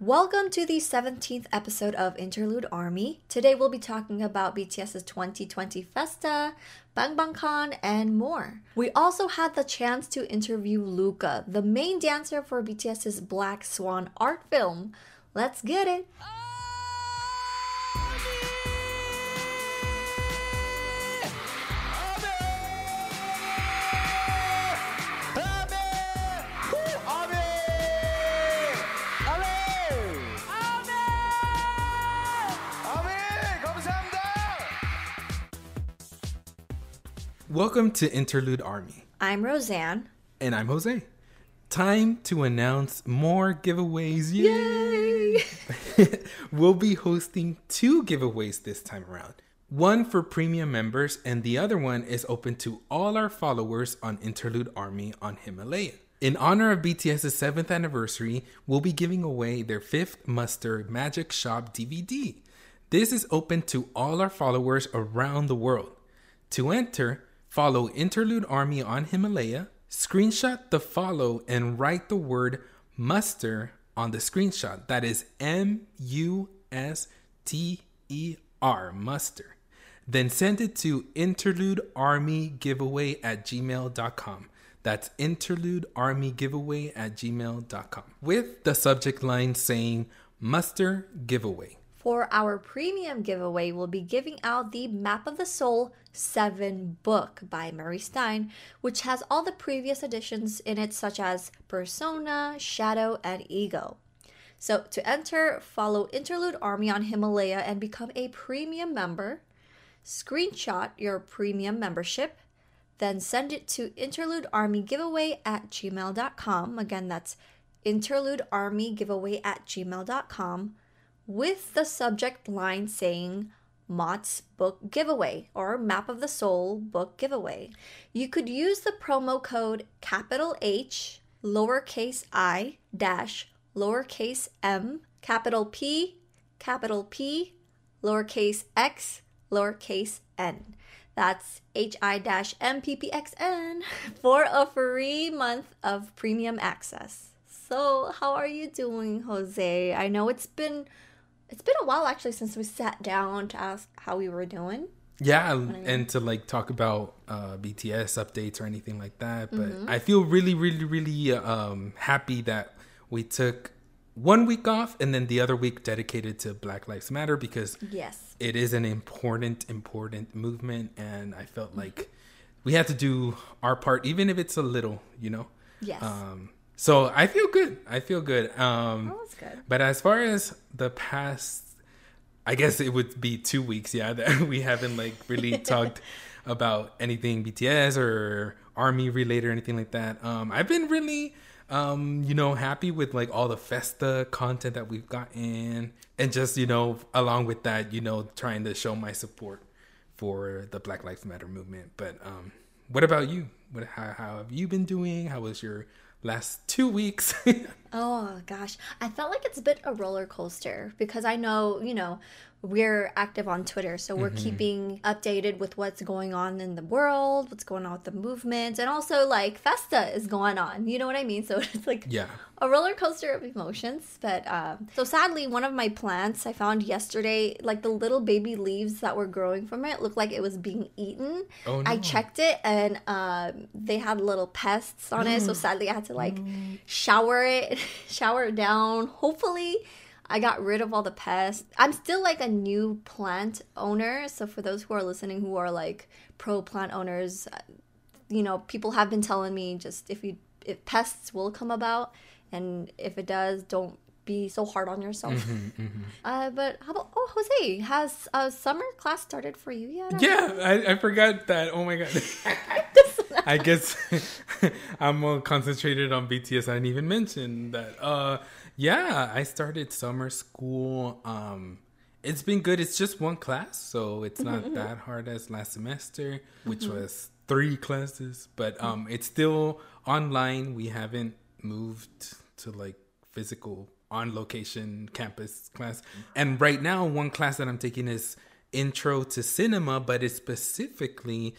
Welcome to the 17th episode of Interlude Army. Today we'll be talking about BTS's 2020 Festa, Bang Bang Con, and more. We also had the chance to interview Luca, the main dancer for BTS's Black Swan art film. Let's get it! Welcome to Interlude Army. I'm Roseanne. And I'm Jose. Time to announce more giveaways. Yay! we'll be hosting two giveaways this time around. One for premium members, and the other one is open to all our followers on Interlude Army on Himalaya. In honor of BTS's 7th anniversary, we'll be giving away their 5th Muster Magic Shop DVD. This is open to all our followers around the world. To enter, Follow Interlude Army on Himalaya, screenshot the follow, and write the word muster on the screenshot. That is M U S T E R, muster. Then send it to interludearmygiveaway at gmail.com. That's interludearmygiveaway at gmail.com with the subject line saying muster giveaway. For our premium giveaway, we'll be giving out the Map of the Soul 7 book by Murray Stein, which has all the previous editions in it, such as Persona, Shadow, and Ego. So, to enter, follow Interlude Army on Himalaya and become a premium member. Screenshot your premium membership, then send it to interludearmygiveaway at gmail.com. Again, that's interludearmygiveaway at gmail.com with the subject line saying MOTS book giveaway or Map of the Soul book giveaway. You could use the promo code capital H, lowercase i, dash, lowercase m, capital P, capital P, lowercase x, lowercase n. That's HI-MPPXN for a free month of premium access. So, how are you doing, Jose? I know it's been it's been a while actually since we sat down to ask how we were doing. Yeah, and to like talk about uh, BTS updates or anything like that. But mm-hmm. I feel really, really, really um, happy that we took one week off and then the other week dedicated to Black Lives Matter because yes, it is an important, important movement, and I felt mm-hmm. like we had to do our part, even if it's a little, you know. Yes. Um, so I feel good. I feel good. Um, oh, that's good. But as far as the past, I guess it would be two weeks. Yeah, that we haven't like really talked about anything BTS or army related or anything like that. Um, I've been really, um, you know, happy with like all the Festa content that we've gotten, and just you know, along with that, you know, trying to show my support for the Black Lives Matter movement. But um, what about you? What how, how have you been doing? How was your last two weeks. Oh gosh, I felt like it's a bit a roller coaster because I know, you know, we're active on Twitter, so we're keeping updated with what's going on in the world, what's going on with the movement, and also like Festa is going on. You know what I mean? So it's like Yeah. a roller coaster of emotions. But um, so sadly, one of my plants I found yesterday, like the little baby leaves that were growing from it, looked like it was being eaten. Oh, I checked it, and um, they had little pests on it. So sadly, I had to like shower it, shower it down. Hopefully. I got rid of all the pests. I'm still like a new plant owner. So for those who are listening who are like pro plant owners, uh, you know, people have been telling me just if you if pests will come about and if it does, don't be so hard on yourself. Uh, but how about oh Jose, has uh, summer class started for you yet? Yeah, I, I forgot that. Oh my god. I guess I'm more concentrated on BTS. I didn't even mention that. Uh, yeah, I started summer school. Um, it's been good. It's just one class, so it's not that hard as last semester, which was three classes. But um, it's still online. We haven't moved to like physical on location campus class. And right now, one class that I'm taking is intro to cinema, but it's specifically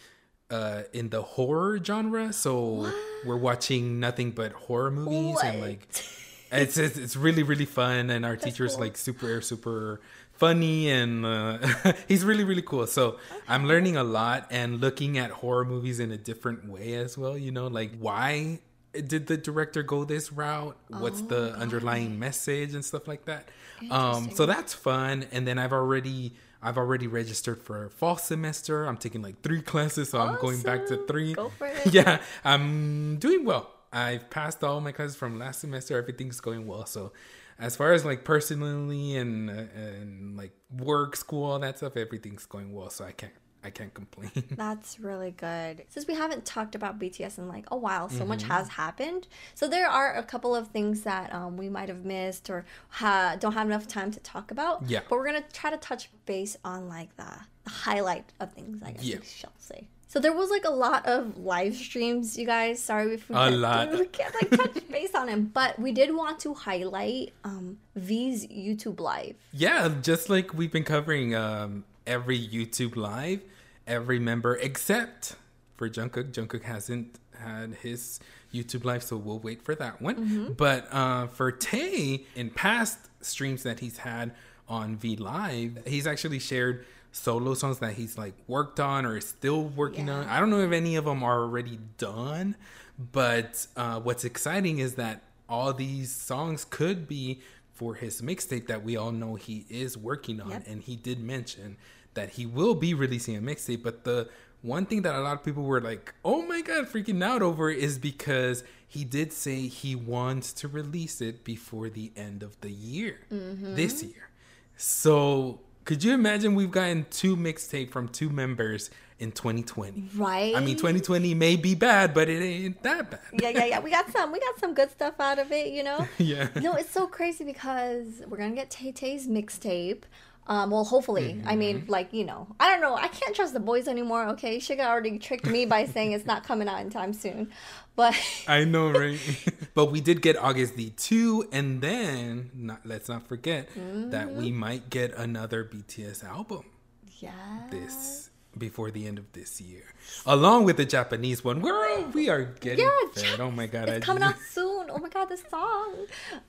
uh in the horror genre. So we're watching nothing but horror movies and like it's, it's it's really really fun and our teacher's cool. like super super funny and uh, he's really really cool. So i'm learning a lot and looking at horror movies in a different way as well you know like why did the director go this route? What's the underlying message and stuff like that? Um so that's fun and then i've already i've already registered for fall semester. I'm taking like three classes so i'm going back to three. Go for it. yeah i'm doing well i've passed all my classes from last semester everything's going well so as far as like personally and uh, and like work school all that stuff everything's going well so i can't i can't complain That's really good. Since we haven't talked about BTS in like a while, so much Mm-hmm. has happened. So there are a couple of things that um, we might have missed or ha- don't have enough time to talk about. Yeah. But we're gonna try to touch base on like the, the highlight of things, I guess Yeah. we shall say. So there was like a lot of live streams, you guys. Sorry if we A can't, lot. we can't like touch base on him, but we did want to highlight um, V's YouTube live. Yeah, just like we've been covering um, every YouTube live, every member except for Jungkook. Jungkook hasn't had his YouTube live, so we'll wait for that one. But uh, for Tay, in past streams that he's had on V Live, he's actually shared solo songs that he's like worked on or is still working on. I don't know if any of them are already done, but uh, what's exciting is that all these songs could be for his mixtape that we all know he is working on Yep. and he did mention that he will be releasing a mixtape but the one thing that a lot of people were like oh my god freaking out over is because he did say he wants to release it before the end of the year Mm-hmm. this year so could you imagine we've gotten two mixtape from two members in 2020 Right. i mean 2020 may be bad but it ain't that bad yeah, yeah, yeah. We got some. We got some good stuff out of it. You know. yeah No, it's so crazy because we're gonna get Tay Tay's mixtape. Um, well, hopefully. I mean, Mm-hmm. like you know, I don't know. I can't trust the boys anymore. Okay, Suga already tricked me by saying it's not coming out in time soon, but I know, right? but we did get Agust D 2, and then not, let's not forget that we might get another BTS album yeah, this before the end of this year, along with the Japanese one. We're we are getting Yeah, fed. Oh my god, it's I coming out soon. Oh my god, this song.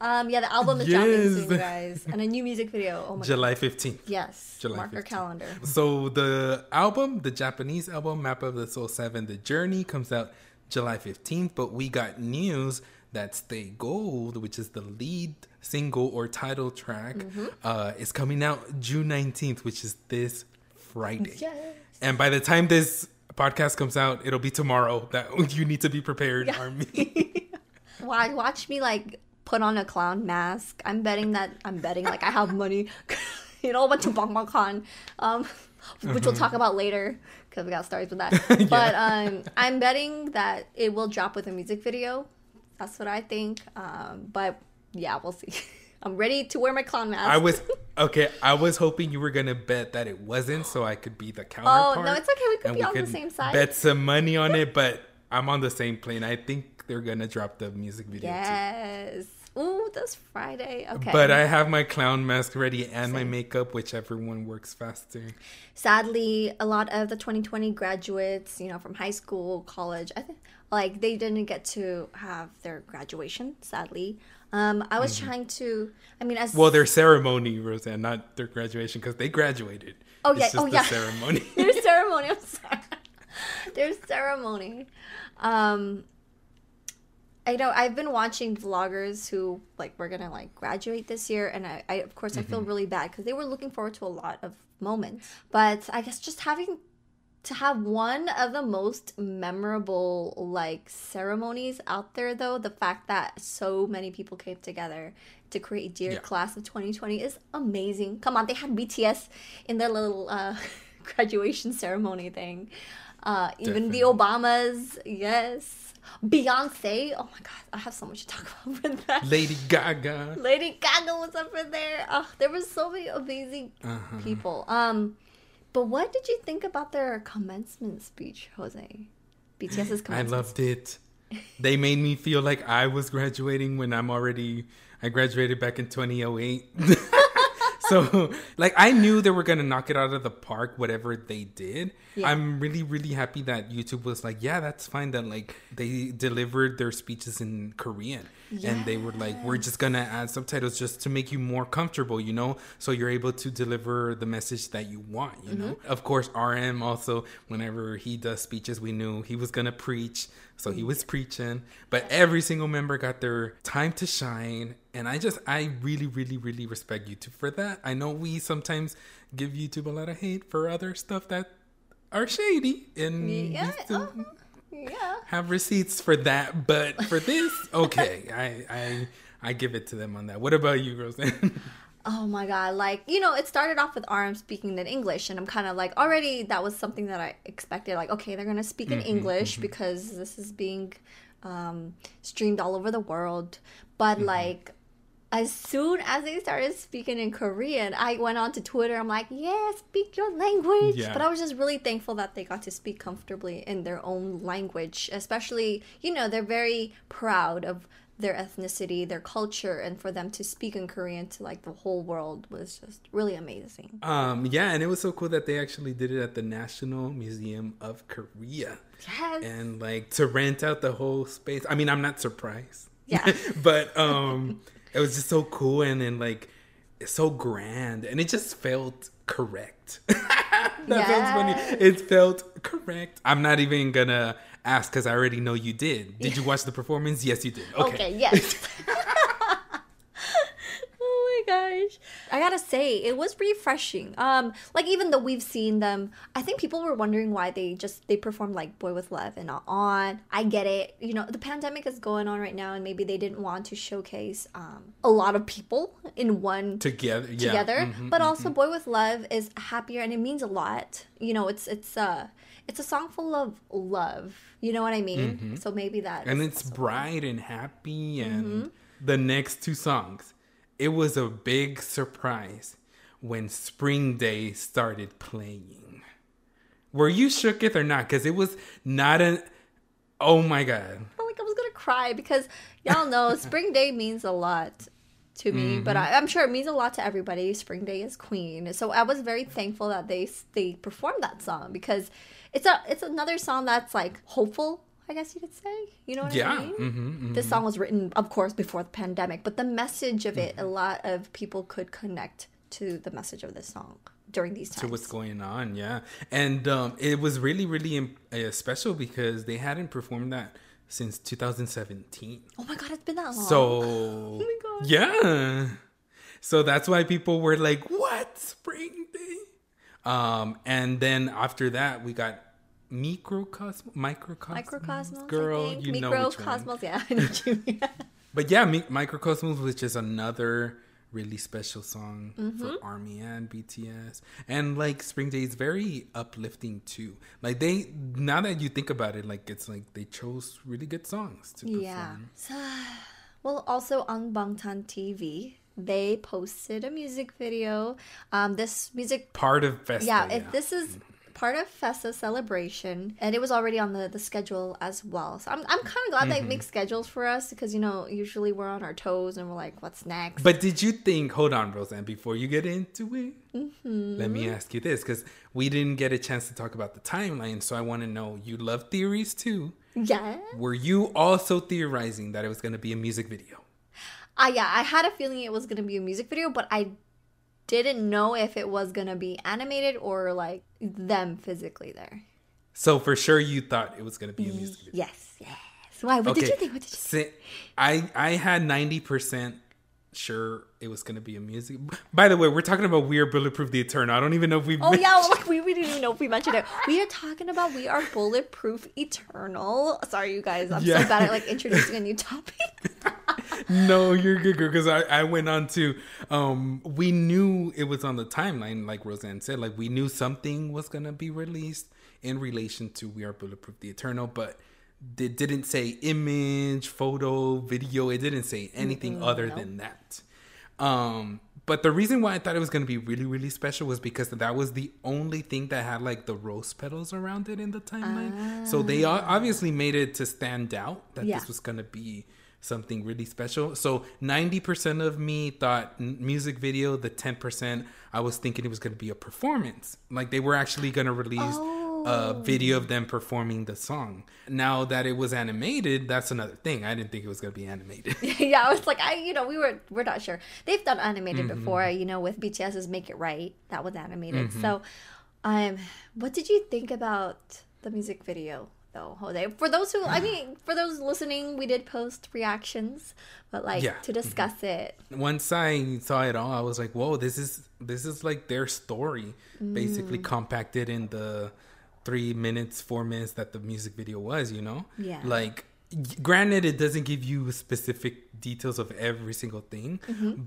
Um, yeah, the album is Yes. dropping soon, you guys, and a new music video. Oh my July 15th. yes, July mark your calendar. So the album, the Japanese album, Map of the Soul 7, The Journey, comes out July 15th, but we got news that Stay Gold, which is the lead single or title track, Mm-hmm. uh, is coming out June 19th, which is this Friday. Yes. And by the time this podcast comes out, it'll be tomorrow. That you need to be prepared, army. Watch, watch me like put on a clown mask. I'm betting that I'm betting like I have money. you know, went to BangBangCon, um, which we'll talk about later because we got stories with that. But um, I'm betting that it will drop with a music video. That's what I think. Um, but yeah, we'll see. I'm ready to wear my clown mask. I was okay. I was hoping you were gonna bet that it wasn't, so I could be the counterpart. Oh, no, it's okay. We could be on the same side. Bet some money on it, but I'm on the same plane. I think they're gonna drop the music video too. Yes. Ooh, that's Friday. Okay. But I have my clown mask ready and my makeup, whichever one works faster. sadly, a lot of the 2020 graduates, you know, from high school, college, I think, like they didn't get to have their graduation. Sadly, um, I was trying to. I mean, as Mm-hmm. Well, their ceremony, Roseanne, not their graduation, because they graduated. Oh, yeah. Oh, yeah. ceremony. their ceremony. I'm sorry. their ceremony. Um, I know I've been watching vloggers who like were gonna like graduate this year, and I, I of course I Mm-hmm. feel really bad because they were looking forward to a lot of moments. But I guess just having to have one of the most memorable like ceremonies out there though the fact that so many people came together to create dear Yeah. class of 2020 is amazing come on they had bts in their little uh graduation ceremony thing uh even the obamas yes beyonce oh my god i have so much to talk about with that Lady Gaga. Lady Gaga was up in there. Oh, there were so many amazing Uh-huh. people. Um, but what did you think about their commencement speech, Jose? BTS's commencement. I loved it. They made me feel like I was graduating when I'm already I graduated back in 2008. so like I knew they were gonna knock it out of the park, whatever they did. Yeah. I'm really, really happy that YouTube was like, yeah, that's fine. That like they delivered their speeches in Korean, and they were like, we're just gonna add subtitles just to make you more comfortable, you know, so you're able to deliver the message that you want. You know, of course, RM also, whenever he does speeches, we knew he was gonna preach, so he was preaching. But every single member got their time to shine, and I just, I really, really, really respect YouTube for that. I know we sometimes give YouTube a lot of hate for other stuff that are shady, and Yeah, uh-huh. Yeah. have receipts for that. But for this, okay, I, I, I give it to them on that. What about you, Roseanne? Oh my god! Like you know, it started off with RM speaking in English, and I'm kind of like already that was something that I expected. Like, okay, they're gonna speak in mm-hmm, English mm-hmm. because this is being um, streamed all over the world. But mm-hmm. like, as soon as they started speaking in Korean, I went on to Twitter. I'm like, yeah, speak your language. Yeah. But I was just really thankful that they got to speak comfortably in their own language. Especially, you know, they're very proud of their ethnicity, their culture, and for them to speak in Korean to like the whole world was just really amazing. um, yeah, and it was so cool that they actually did it at the National Museum of Korea. Yes. and like to rent out the whole space. I mean, I'm not surprised. Yeah. but um it was just so cool and then like so grand and it just felt correct. that sounds funny. It felt correct. I'm not even gonna ask because I already know you did. Did you watch the performance? Yes, you did. Okay. Okay, yes. gosh. I gotta say, it was refreshing. Um, like even though we've seen them, I think people were wondering why they just they performed like Boy with Love and not on. I get it. You know, the pandemic is going on right now and maybe they didn't want to showcase um a lot of people in one Together. Yeah. together Mhm, but mhm. also boy with love is happier and it means a lot you know it's it's uh it's a song full of love you know what i mean so maybe that Mm-hmm. and it's bright and happy and Mm-hmm. the next two songs it was a big surprise when spring day started playing. Were you shooketh or not? Because it was not an oh my god. I like i was gonna cry because y'all know spring day means a lot to me but Mm-hmm. I, i'm sure it means a lot to everybody. Spring day is queen. So i was very thankful that they they performed that song because it's a it's another song that's like hopeful i guess you could say you know what yeah i mean hmm this song was written of course before the pandemic but the message of it a Mm-hmm. lot of people could connect to the message of this song during these times. to what's going on yeah and um it was really really uh, special because they hadn't performed that since 2017 oh my god it's been that long So, Oh my God. yeah. So that's why people were like, "What spring day?" Um, and then after that, we got Mikrokosmos, Mikrokosmos, Mikrokosmos girl. I think. You know which Mikrokosmos yeah I know you. But yeah, Mi- Mikrokosmos was just another really special song Mm-hmm. for Army and BTS, and like Spring Day is very uplifting too. Like they, now that you think about it, like it's like they chose really good songs to perform. yeah so, well also on bangtan tv they posted a music video um this music Part of Festa, yeah, yeah. if this is part of Festa celebration, and it was already on the, the schedule as well. So I'm, I'm kind of glad Mm-hmm. they make schedules for us because, you know, usually we're on our toes and we're like, what's next? But did you think? Hold on, Roseanne. Before you get into it, Mm-hmm. let me ask you this, because we didn't get a chance to talk about the timeline. So I want to know. You love theories too. yeah. Were you also theorizing that it was going to be a music video? Uh, yeah, I had a feeling it was going to be a music video, but I didn't know if it was going to be animated or like them physically there. So for sure, you thought it was going to be a music video. Yes, yes. Why? What did you think? What did you Si- I I had ninety percent sure it was gonna be a music. By the way, we're talking about We Are Bulletproof the Eternal. I don't even know if we. Oh yeah, well, like we, we didn't even know if we mentioned it. We are talking about we are bulletproof eternal. Sorry, you guys, I'm Yeah. so bad at like introducing a new topic. no, you're good girl. because I, I went on to um we knew it was on the timeline, like Roseanne said, like we knew something was gonna be released in relation to We Are Bulletproof the Eternal, but it didn't say image, photo, video. It didn't say anything other than that. Um, but the reason why I thought it was gonna be really, really special was because that was the only thing that had like the rose petals around it in the timeline. So they obviously made it to stand out that Yeah. this was gonna be something really special. So 90% of me thought music video, the 10% I was thinking it was going to be a performance. Like they were actually going to release a video of them performing the song. Now that it was animated, that's another thing. I didn't think it was going to be animated. yeah, I was like, I you know we were we're not sure. They've done animated Mm-hmm. before, you know, with BTS's Make It Right. That was animated. So, um, what did you think about the music video? Though, Jose, for those who, I mean, for those listening, we did post reactions, but like Yeah. Mm-hmm. to discuss it, Once I saw it all, I was like, "Whoa, this is this is like their story basically compacted in the 3 minutes, 4 minutes that the music video was, you know?" Yeah. Like granted it doesn't give you specific details of every single thing,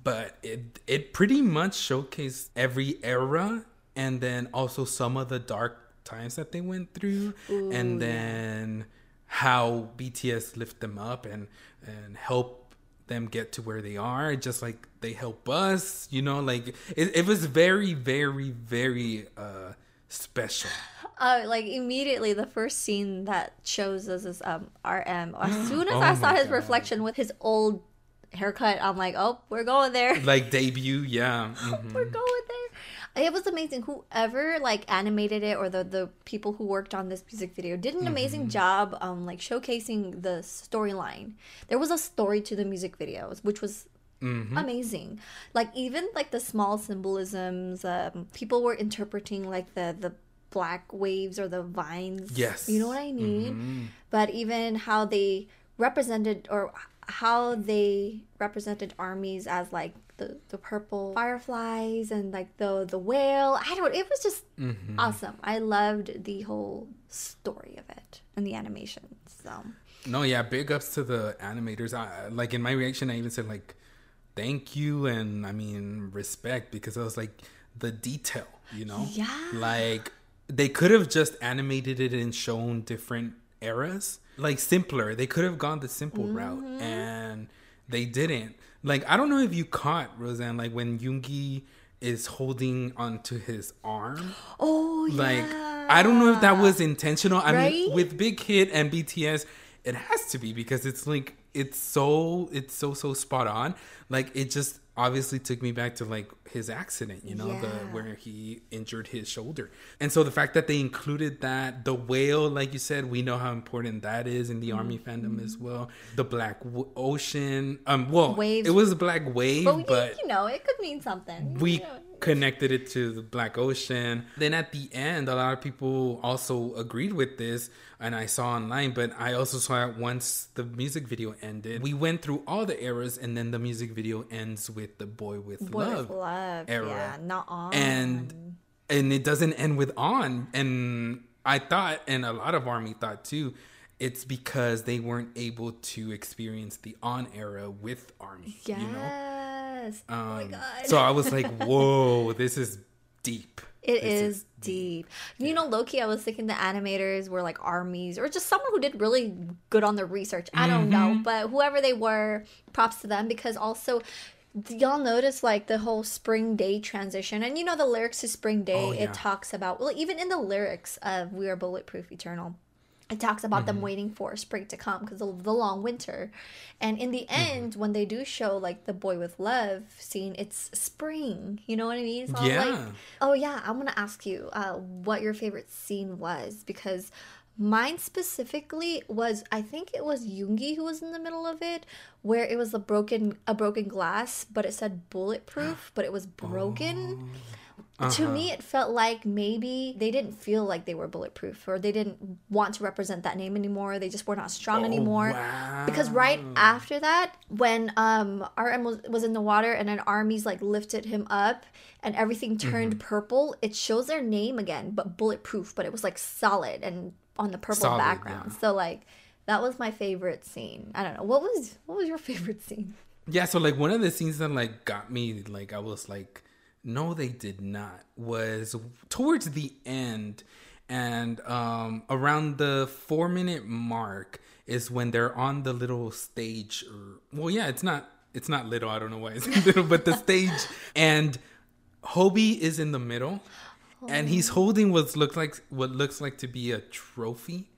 but it it pretty much showcased every era and then also some of the dark times that they went through and then how BTS lift them up and and help them get to where they are just like they help us you know like it, it was very very very uh special uh, like immediately the first scene that shows us is um RM. As soon as Oh I saw his God. reflection with his old haircut, I'm like, oh, we're going there. like debut yeah mhm. we're going there. It was amazing. Whoever like animated it or the the people who worked on this music video did an amazing job um like showcasing the storyline. There was a story to the music videos, which was amazing. Like even like the small symbolisms, um, people were interpreting like the the black waves or the vines. Yes. You know what I mean? But even how they represented or how they represented armies as like the, the purple fireflies and like the the whale. I don't it was just mm-hmm. awesome. I loved the whole story of it and the animation. So No, yeah, big ups to the animators. I, like in my reaction, I even said like, "Thank you," and I mean respect because I was like the detail, you know, Yeah. Like they could have just animated it and shown different eras, like simpler. They could have gone the simple route, mm-hmm. and they didn't. Like I don't know if you caught Roseanne, like when Yoongi is holding onto his arm Oh yeah. like i don't know if that was intentional i Right? mean with big hit and bts it has to be because it's like it's so it's so so spot on like it just obviously took me back to like his accident you know the where he injured his shoulder and so the fact that they included that the whale like you said we know how important that is in the army fandom as well the black w- ocean um well Mm-hmm. Waves. it was a black wave But, but you know, it could mean something. we You know, connected it to the Black Ocean. Then at the end, a lot of people also agreed with this, and I saw online, but I also saw it once the music video ended. We went through all the eras, and then the music video ends with the Boy with Boy Love with love. era. Yeah, not on. and and it doesn't end with on. And I thought, and a lot of Army thought too. It's because they weren't able to experience the on era with Army. yes. You know? Oh my Um, god. So I was like, whoa, this is deep. It This is deep. You know, Loki, I was thinking the animators were like armies or just someone who did really good on the research. I don't know. Mm-hmm. But whoever they were, props to them because also y'all notice like the whole spring day transition and you know the lyrics to spring day Oh, yeah. it talks about well even in the lyrics of we are bulletproof eternal it talks about Mm-hmm. them waiting for spring to come because of the long winter and in the Mm-hmm. end when they do show like the boy with love scene it's spring you know what i mean all Yeah. like oh yeah i'm gonna ask you uh, what your favorite scene was because mine specifically was i think it was Yoongi who was in the middle of it where it was a broken a broken glass but it said bulletproof but it was broken to me it felt like maybe they didn't feel like they were bulletproof or they didn't want to represent that name anymore. They just were not strong anymore. Because right after that when um rm was, was in the water and then armies like lifted him up and everything turned purple it shows their name again but bulletproof but it was like solid and on the purple Solid, background. yeah. so like that was my favorite scene. I don't know. What was what was your favorite scene? Yeah, so like one of the scenes that like got me like I was like, no, they did not. Was towards the end, and um around the four minute mark is when they're on the little stage. Or, well, yeah, it's not it's not little. I don't know why it's little, but the stage and Hobi is in the middle, and he's holding what looks like what looks like to be a trophy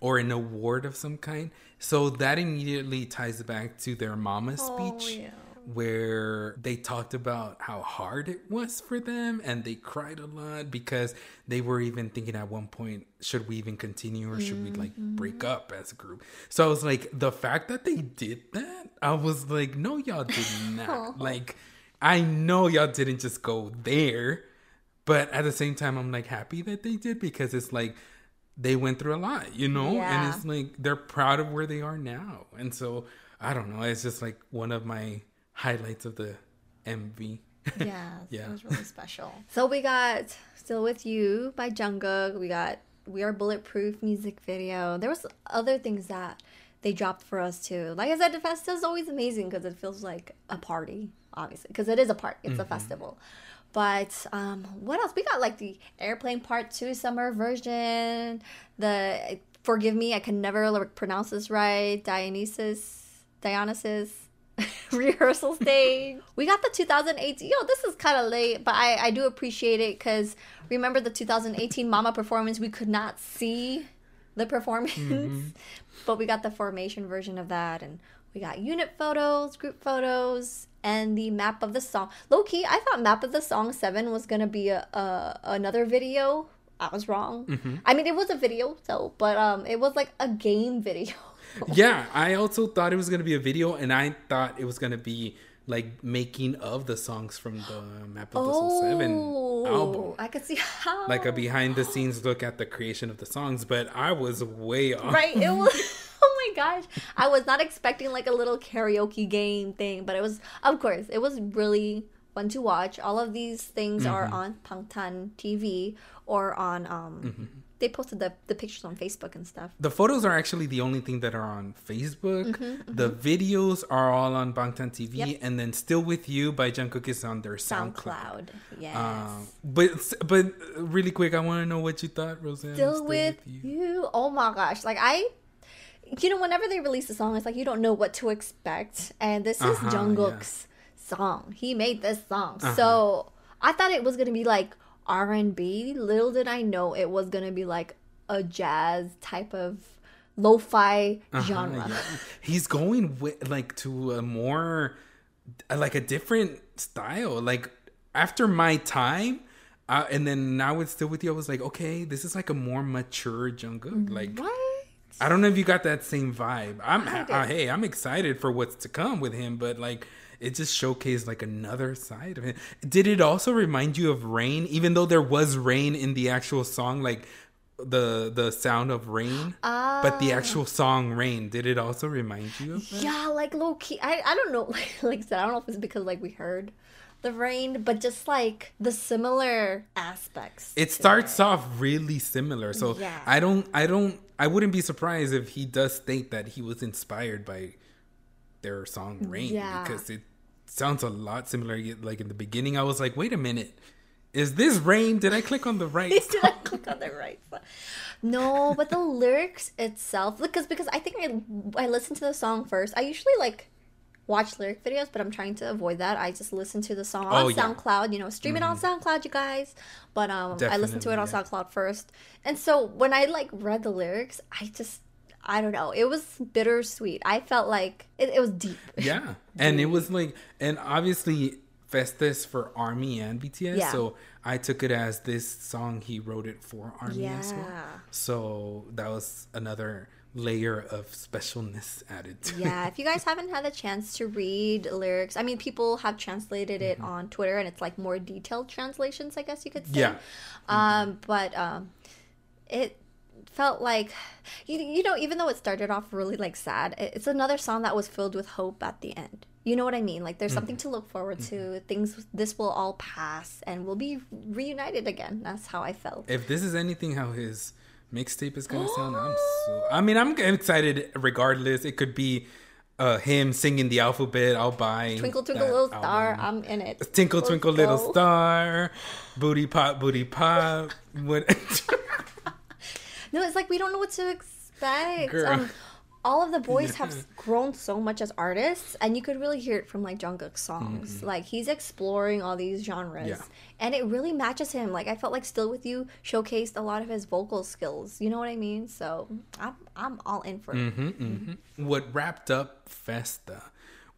or an award of some kind. So that immediately ties back to their mama speech yeah. Where they talked about how hard it was for them and they cried a lot because they were even thinking at one point should we even continue or should we mm-hmm. like break up as a group? So i was like the fact that they did that i was like no y'all did not. Oh. Like i know y'all didn't just go there but at the same time i'm like happy that they did because it's like they went through a lot you know? Yeah. and it's like they're proud of where they are now. And so i don't know it's just like one of my highlights of the mv Yeah, Yeah. it was really special. So we got "Still with You" by Jungkook. We got "We Are Bulletproof" music video. There was other things that they dropped for us too. Like I said, the festival is always amazing because it feels like a party, obviously, because it is a part. It's a festival. But um, what else? We got like the airplane part two summer version. The forgive me, I can never like, pronounce this right. Dionysus, Dionysus rehearsal stage. We got the 2018. Yo, this is kind of late, but I I do appreciate it because remember the 2018 Mama performance. We could not see the performance, but we got the formation version of that, and we got unit photos, group photos, and the map of the song. Low key, I thought map of the song seven was gonna be a, a another video. I was wrong. I mean, it was a video, so but um, it was like a game video. Yeah i also thought it was gonna be a video and i thought it was gonna be like making of the songs from the map of the soul 7 album Oh, I could see how. like a behind the scenes look at the creation of the songs but i was way off right. It was. oh my gosh, I was not expecting like a little karaoke game thing, but it was. Of course, it was really fun to watch. All of these things are Mm-hmm. on Bangtan TV or on um. They posted the the pictures on Facebook and stuff. the photos are actually the only thing that are on Facebook. Mm-hmm, The videos are all on Bangtan TV, Yep. and then "Still with You" by Jungkook is on their SoundCloud. SoundCloud. Yes. Um, but but really quick, I want to know what you thought, Roseanne. Still with you. Oh my gosh! Like I you know, whenever they release a song, it's like you don't know what to expect. And this is Uh-huh, Jungkook's song. He made this song. So I thought it was gonna be like R and B. Little did I know it was gonna be like a jazz type of lo-fi genre. Uh-huh, yeah. He's going with like to a more like a different style. Like after my time, uh, and then now it's still with you. I was like, okay, this is like a more mature Jungkook. Like What? I don't know if you got that same vibe. I'm I uh, hey, I'm excited for what's to come with him, but like it just showcased like another side of him. Did it also remind you of rain, even though there was rain in the actual song, like the the sound of rain, but the ah. actual song rain? Did it also remind you of that? Yeah, like low key. I, I don't know. Like, like I said, I don't know if it's because like we heard the rain, but just like the similar aspects. It starts off really similar, so Yeah. I don't, I don't, I wouldn't be surprised if he does state that he was inspired by their song "Rain" Yeah. because it sounds a lot similar. Like in the beginning, I was like, "Wait a minute, is this Rain? Did I click on the right?" Did I click on the right? No, but the lyrics itself, because because I think I I listened to the song first. I usually like watch lyric videos, but I'm trying to avoid that. I just listen to the song Oh, on yeah. SoundCloud. You know, stream it on SoundCloud, you guys. But um, I listened to it on Definitely, SoundCloud first, and so when I like read the lyrics, I just I don't know. It was bittersweet. I felt like it, it was deep. Yeah. And it was like, and obviously, Festa is for Army and BTS. Yeah. So I took it as this song, he wrote it for Army as well. Yeah. So that was another layer of specialness added to it. yeah, if you guys haven't had a chance to read lyrics, I mean, people have translated Mm-hmm. it on Twitter, and it's like more detailed translations, I guess you could say. Yeah. Um, but um, it felt like you, you know, even though it started off really like sad, it's another song that was filled with hope at the end. You know what I mean? Like there's something Mm-hmm. to look forward to. Things this will all pass, and we'll be reunited again. That's how I felt. If this is anything how his mixtape is gonna sound, I'm so. I mean, I'm excited regardless. It could be uh, him singing the alphabet. I'll buy Twinkle twinkle little star. I'm in it. Tinkle Let's twinkle little go. star, booty pop, booty pop. What? No, it's like we don't know what to expect. Um, all of the boys have grown so much as artists, and you could really hear it from like Jungkook's songs. Like he's exploring all these genres, Mm-hmm. Yeah. and it really matches him. Like I felt like "Still with You" showcased a lot of his vocal skills. You know what I mean? So I'm I'm all in for it. Mm-hmm. what wrapped up Festa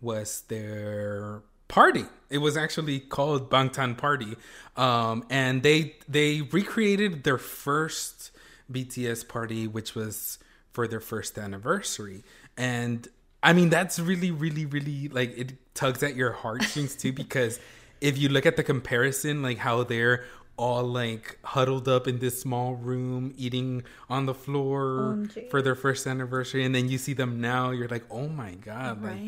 was their party. It was actually called Bangtan Party, um, and they they recreated their first BTS party, which was for their first anniversary. And I mean, that's really, really, really like it tugs at your heartstrings too, because if you look at the comparison, like how they're all like huddled up in this small room eating on the floor oh, OMG. for their first anniversary and then you see them now you're like oh my god like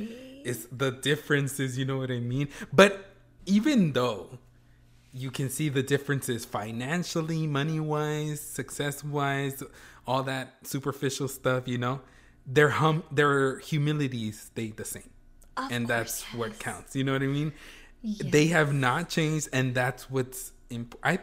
it's the differences you know what i mean but even though you can see the differences financially money wise success wise all that superficial stuff you know? Their hum their humility stayed the same. Of and course, that's what counts you know what i mean? They have not changed and that's what's imp- i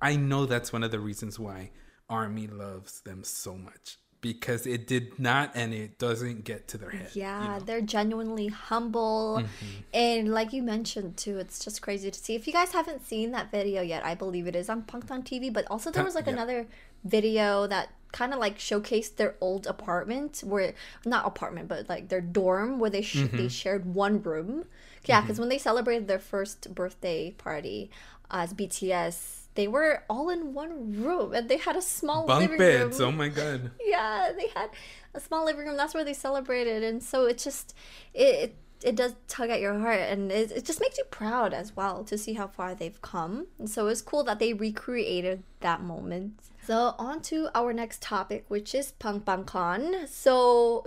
i know that's one of the reasons why army loves them so much because it did not and it doesn't get to their head you Yeah, know? they're genuinely humble. Mm-hmm. And like you mentioned too, it's just crazy to see. If you guys haven't seen that video yet, I believe it is on Bangtan TV, but also there was like Yeah. another video that kind of like showcased their old apartment where not apartment but like their dorm where they sh- Mm-hmm. they shared one room. Yeah, because when they celebrated their first birthday party as BTS, they were all in one room and they had a small bunk living beds room. oh my god. Yeah they had a small living room that's where they celebrated and so it just it it, it does tug at your heart and it, it just makes you proud as well to see how far they've come and so it's cool that they recreated that moment. So on to our next topic which is Bang Bang Con. So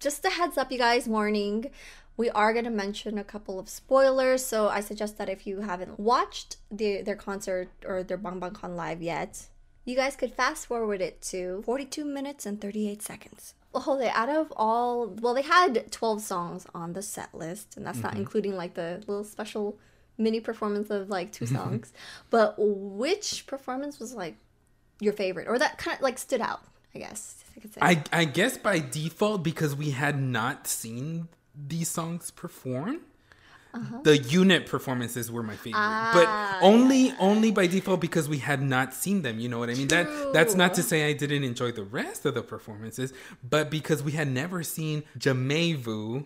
just a heads up you guys warning we are going to mention a couple of spoilers so i suggest that if you haven't watched the, their concert or their bang bang con live yet you guys could fast forward it to 42 minutes and 38 seconds. They out of all, well, they had 12 songs on the set list, and that's not mm-hmm. including like the little special mini performance of like two songs. but which performance was like your favorite, or that kind of like stood out? I guess I. I I guess by default because we had not seen these songs perform. Uh-huh. The unit performances were my favorite, but ah. only only by default because we had not seen them. You know what I mean? That that's not to say I didn't enjoy the rest of the performances, but because we had never seen Jamais Vu,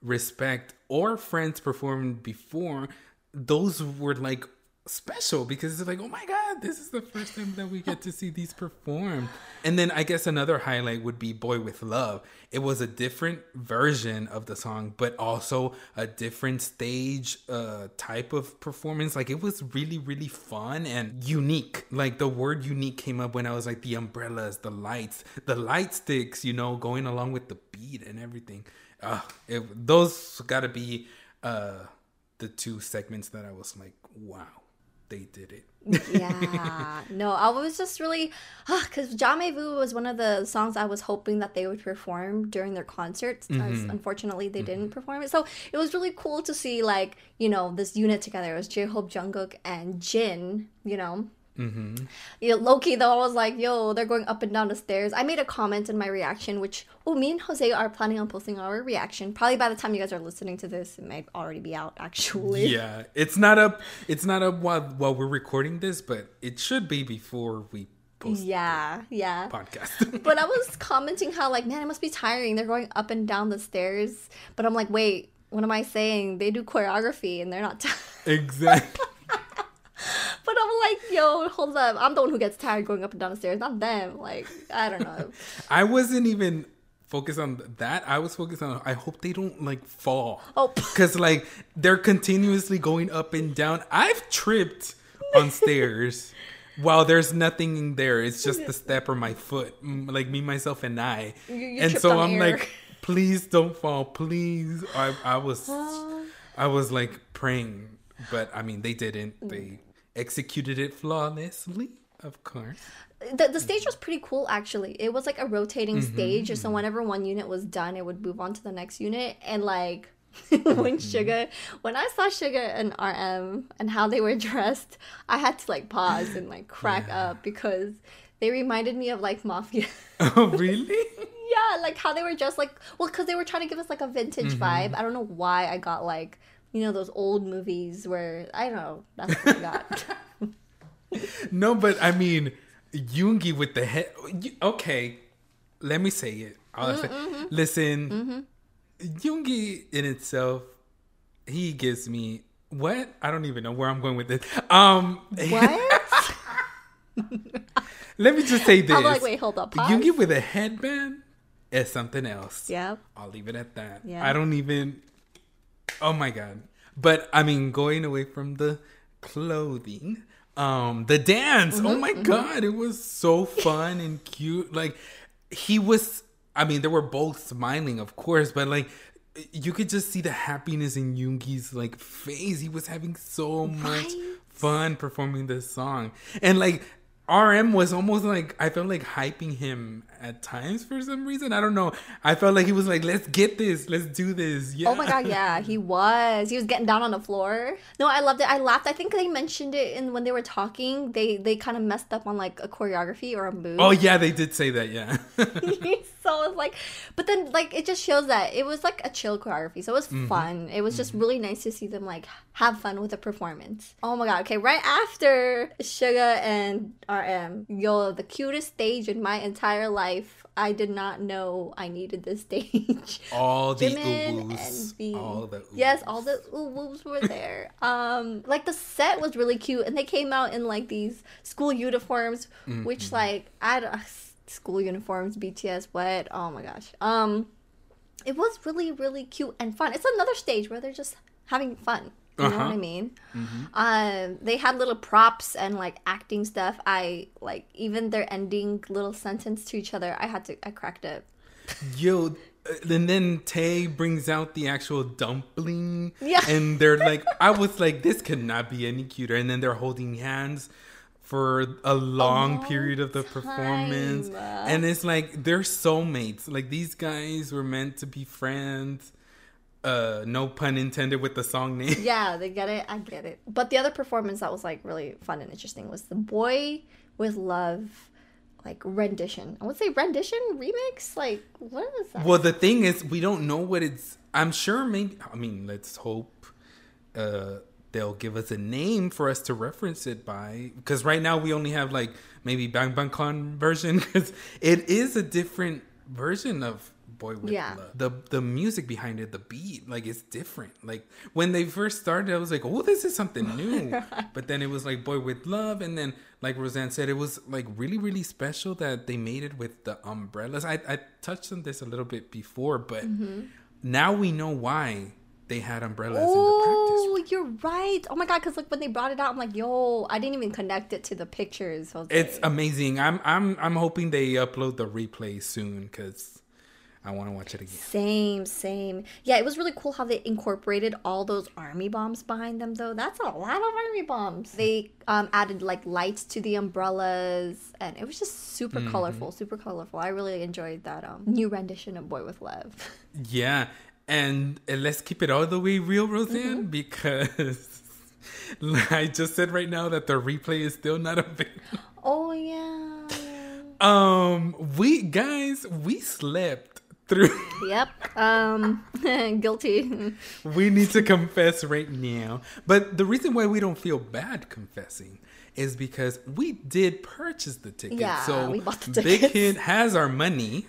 Respect, or Friends perform before, those were like special because it's like, oh my god, this is the first time that we get to see these perform. And then I guess another highlight would be Boy with Love. It was a different version of the song, but also a different stage uh type of performance. Like it was really, really fun and unique. Like the word unique came up when I was like the umbrellas, the lights, the light sticks, you know, going along with the beat and everything. Uh it, those gotta be uh the two segments that I was like, wow, they did it. yeah, no, I was just really ah, because Jamais Vu was one of the songs I was hoping that they would perform during their concerts. As mm-hmm. unfortunately, they didn't mm-hmm. perform it. So it was really cool to see like you know this unit together. It was J Hope, Jungkook, and Jin. You know, Mm-hmm. Know, Loki though, I was like, "Yo, they're going up and down the stairs." I made a comment in my reaction, which oh, me and Jose are planning on posting our reaction. Probably by the time you guys are listening to this, it might already be out. Actually, Yeah, it's not up. It's not up while while we're recording this, but it should be before we post yeah, yeah. podcast. But I was commenting how like, man, it must be tiring. They're going up and down the stairs, but I'm like, wait, what am I saying? They do choreography and they're not. T- exactly. but I'm like, yo, hold up. I'm the one who gets tired going up and down the stairs, not them. Like, I don't know. I wasn't even focused on that. I was focused on. I hope they don't like fall. Oh. because like they're continuously going up and down. I've tripped on stairs. While there's nothing in there, it's just the step or my foot, like me, myself, and I. you and so I'm air. like, please don't fall, please. I, I was, uh. I was like praying, but I mean, they didn't. They executed it flawlessly, of course. the, the stage was pretty cool actually it was like a rotating Mm-hmm. stage so whenever one unit was done it would move on to the next unit and like Mm-hmm. when Suga when i saw Suga and rm and how they were dressed i had to like pause and like crack up because they reminded me of like mafia Oh, really? yeah like how they were dressed like well because they were trying to give us like a vintage Mm-hmm. vibe i don't know why i got like you know those old movies where i don't know that's what i got No, but I mean, Yoongi with the head. Okay, let me say it. I'll mm-hmm, say, mm-hmm. listen, mm-hmm. Yoongi in itself, he gives me what? I don't even know where I'm going with this. Um, what let me just say this. i'm like wait hold up pause. Yoongi with a headband is something else. yeah I'll leave it at that. Yeah. I don't even. Oh my god! But I mean, going away from the clothing, um, the dance. Mm-hmm, oh my god, it was so fun and cute. Like he was. I mean, they were both smiling, of course, but like you could just see the happiness in Yoongi's like face. He was having so much Right? fun performing this song, and like. RM was almost like I felt like hyping him at times for some reason. I don't know. I felt like he was like, "Let's get this, let's do this." Yeah. Oh my god, yeah, he was. He was getting down on the floor. No, I loved it. I laughed. I think they mentioned it in when they were talking. They they kind of messed up on like a choreography or a move. Oh yeah, they did say that. Yeah. so it was like, but then like it just shows that it was like a chill choreography. So it was Mm-hmm. fun. It was just really nice to see them like have fun with the performance. Oh my god. Okay, right after Suga and RM, yo, the cutest stage in my entire life. I did not know I needed this stage. all the Jimin ooh-woos, and V. all the yes, all the ooh woos were there. um, like the set was really cute, and they came out in like these school uniforms, Mm-hmm. which like I don't school uniforms, BTS, what? Oh my gosh. Um, it was really really cute and fun. It's another stage where they're just having fun. You know what Uh-huh. I mean? Um, they had little props and like acting stuff. I like even their ending little sentence to each other. I had to. I cracked up. Yo, uh, and then Tae brings out the actual dumpling. Yeah. And they're like, I was like, this could not be any cuter. And then they're holding hands for a long, long period of the performance. And it's like, they're soulmates. Like, these guys were meant to be friends. Uh, no pun intended with the song name. yeah, they get it. I get it. But the other performance that was like really fun and interesting was the boy with love, like rendition. I would say rendition remix. Like what is that? Well, the thing is, we don't know what it's. I'm sure maybe. I mean, let's hope uh, they'll give us a name for us to reference it by. Because right now we only have like maybe Bang Bang Con version. Because it is a different version of Boy with Yeah. Love. The the music behind it, the beat, like it's different. Like when they first started, I was like, oh, this is something new. but then it was like Boy with Love, and then like Roseanne said, it was like really really special that they made it with the umbrellas. I I touched on this a little bit before, but Mm-hmm. now we know why they had umbrellas in the practice. Oh, you're right. Oh my god, because like when they brought it out, I'm like, yo, I didn't even connect it to the pictures. It's amazing. I'm I'm I'm hoping they upload the replay soon because I want to watch it again. Same, same. Yeah, it was really cool how they incorporated all those army bombs behind them, though. That's a lot of army bombs. They um, added like lights to the umbrellas, and it was just super Mm-hmm. colorful, super colorful. I really enjoyed that um, new rendition of Boy with Love. Yeah, and, and let's keep it all the way real, Roseanne, Mm-hmm. because I just said right now that the replay is still not available. Oh yeah. Um, we guys, we slept through. Yep. Um guilty. we need to confess right now. But the reason why we don't feel bad confessing is because we did purchase the ticket. Yeah, so we bought the Big. Hit has our money.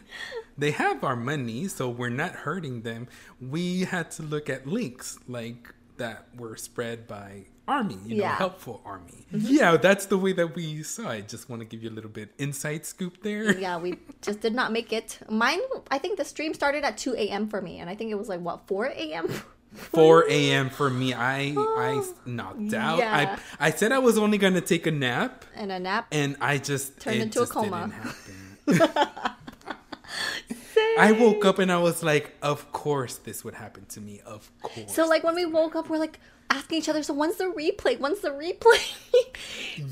They have our money, so we're not hurting them. We had to look at links like that were spread by Army, you know, Yeah. Mm-hmm. helpful Army. Yeah, that's the way that we saw it. Just want to give you a little bit inside scoop there. yeah, we just did not make it. Mine I think the stream started at two AM for me and I think it was like what, four AM? 4 a.m. for me. I I knocked out. Yeah. I I said I was only gonna take a nap, and a nap. and I just Turned into a just coma. didn't. I woke up and I was like, "Of course, this would happen to me. Of course." So like when we woke up, we're like asking each other, "So when's the replay? When's the replay?"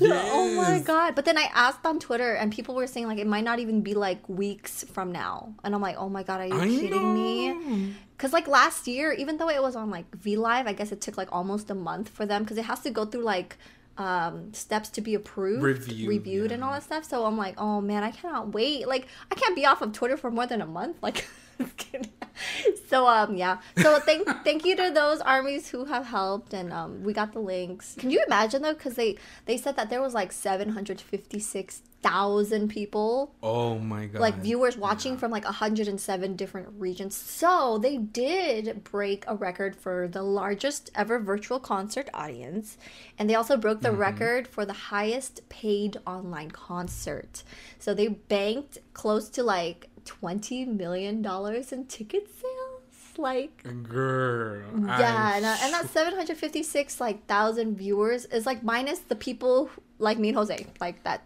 Oh my god! But then I asked on Twitter, and people were saying like it might not even be like weeks from now, and I'm like, "Oh my god, are you I kidding me?" Because like last year, even though it was on like V Live, I guess it took like almost a month for them because it has to go through like um steps to be approved Reviewed, reviewed yeah. and all that stuff so i'm like oh man i cannot wait like i can't be off of twitter for more than a month like. so um yeah so thank thank you to those armies who have helped and um we got the links can you imagine though because they they said that there was like 756000 people oh my god! like viewers watching from like 107 different regions. So they did break a record for the largest ever virtual concert audience. And they also broke the record for the highest paid online concert. So they banked close to like 20 million dollars in ticket sales. Like girl. yeah, and, uh, and that 756 like thousand viewers is like minus the people like me and Jose, like that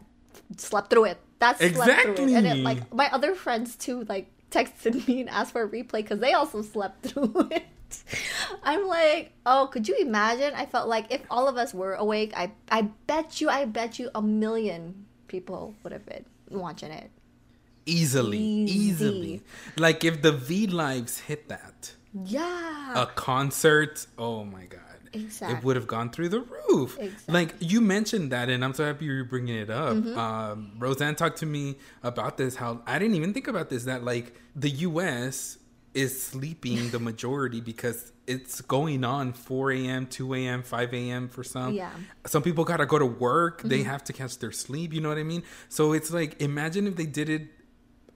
slept through it. That slept through it, and it, like my other friends too, like texted me and asked for a replay because they also slept through it. I'm like, oh, could you imagine? I felt like if all of us were awake, I I bet you, I bet you, a million people would have been watching it. Easily, Easy. easily. Like if the V lives hit that, Yeah, a concert. Oh my god. Exactly. It would have gone through the roof. Exactly. Mm-hmm. Like you mentioned that, and I'm so happy you're bringing it up. Um, Roseanne talked to me about this. How I didn't even think about this. That like the U.S. is sleeping the majority because it's going on 4 a.m., 2 a.m., 5 a.m. for some. Yeah. Mm-hmm. Some people gotta go to work. They have to catch their sleep. You know what I mean? So it's like imagine if they did it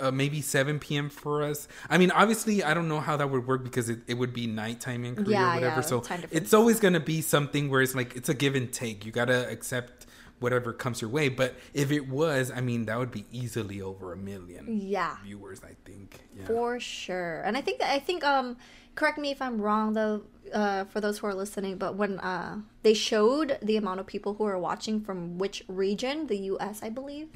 uh, maybe 7 p.m. for us. I mean, obviously, I don't know how that would work because it, it would be nighttime in Korea Yeah, or whatever. yeah, so it's always going to be something where it's like, it's a give and take. You got to accept whatever comes your way. But if it was, I mean, that would be easily over a million yeah. viewers, I think. Yeah. For sure. And I think that I think um correct me if I'm wrong though, uh for those who are listening, but when uh they showed the amount of people who are watching from which region, the US I believe,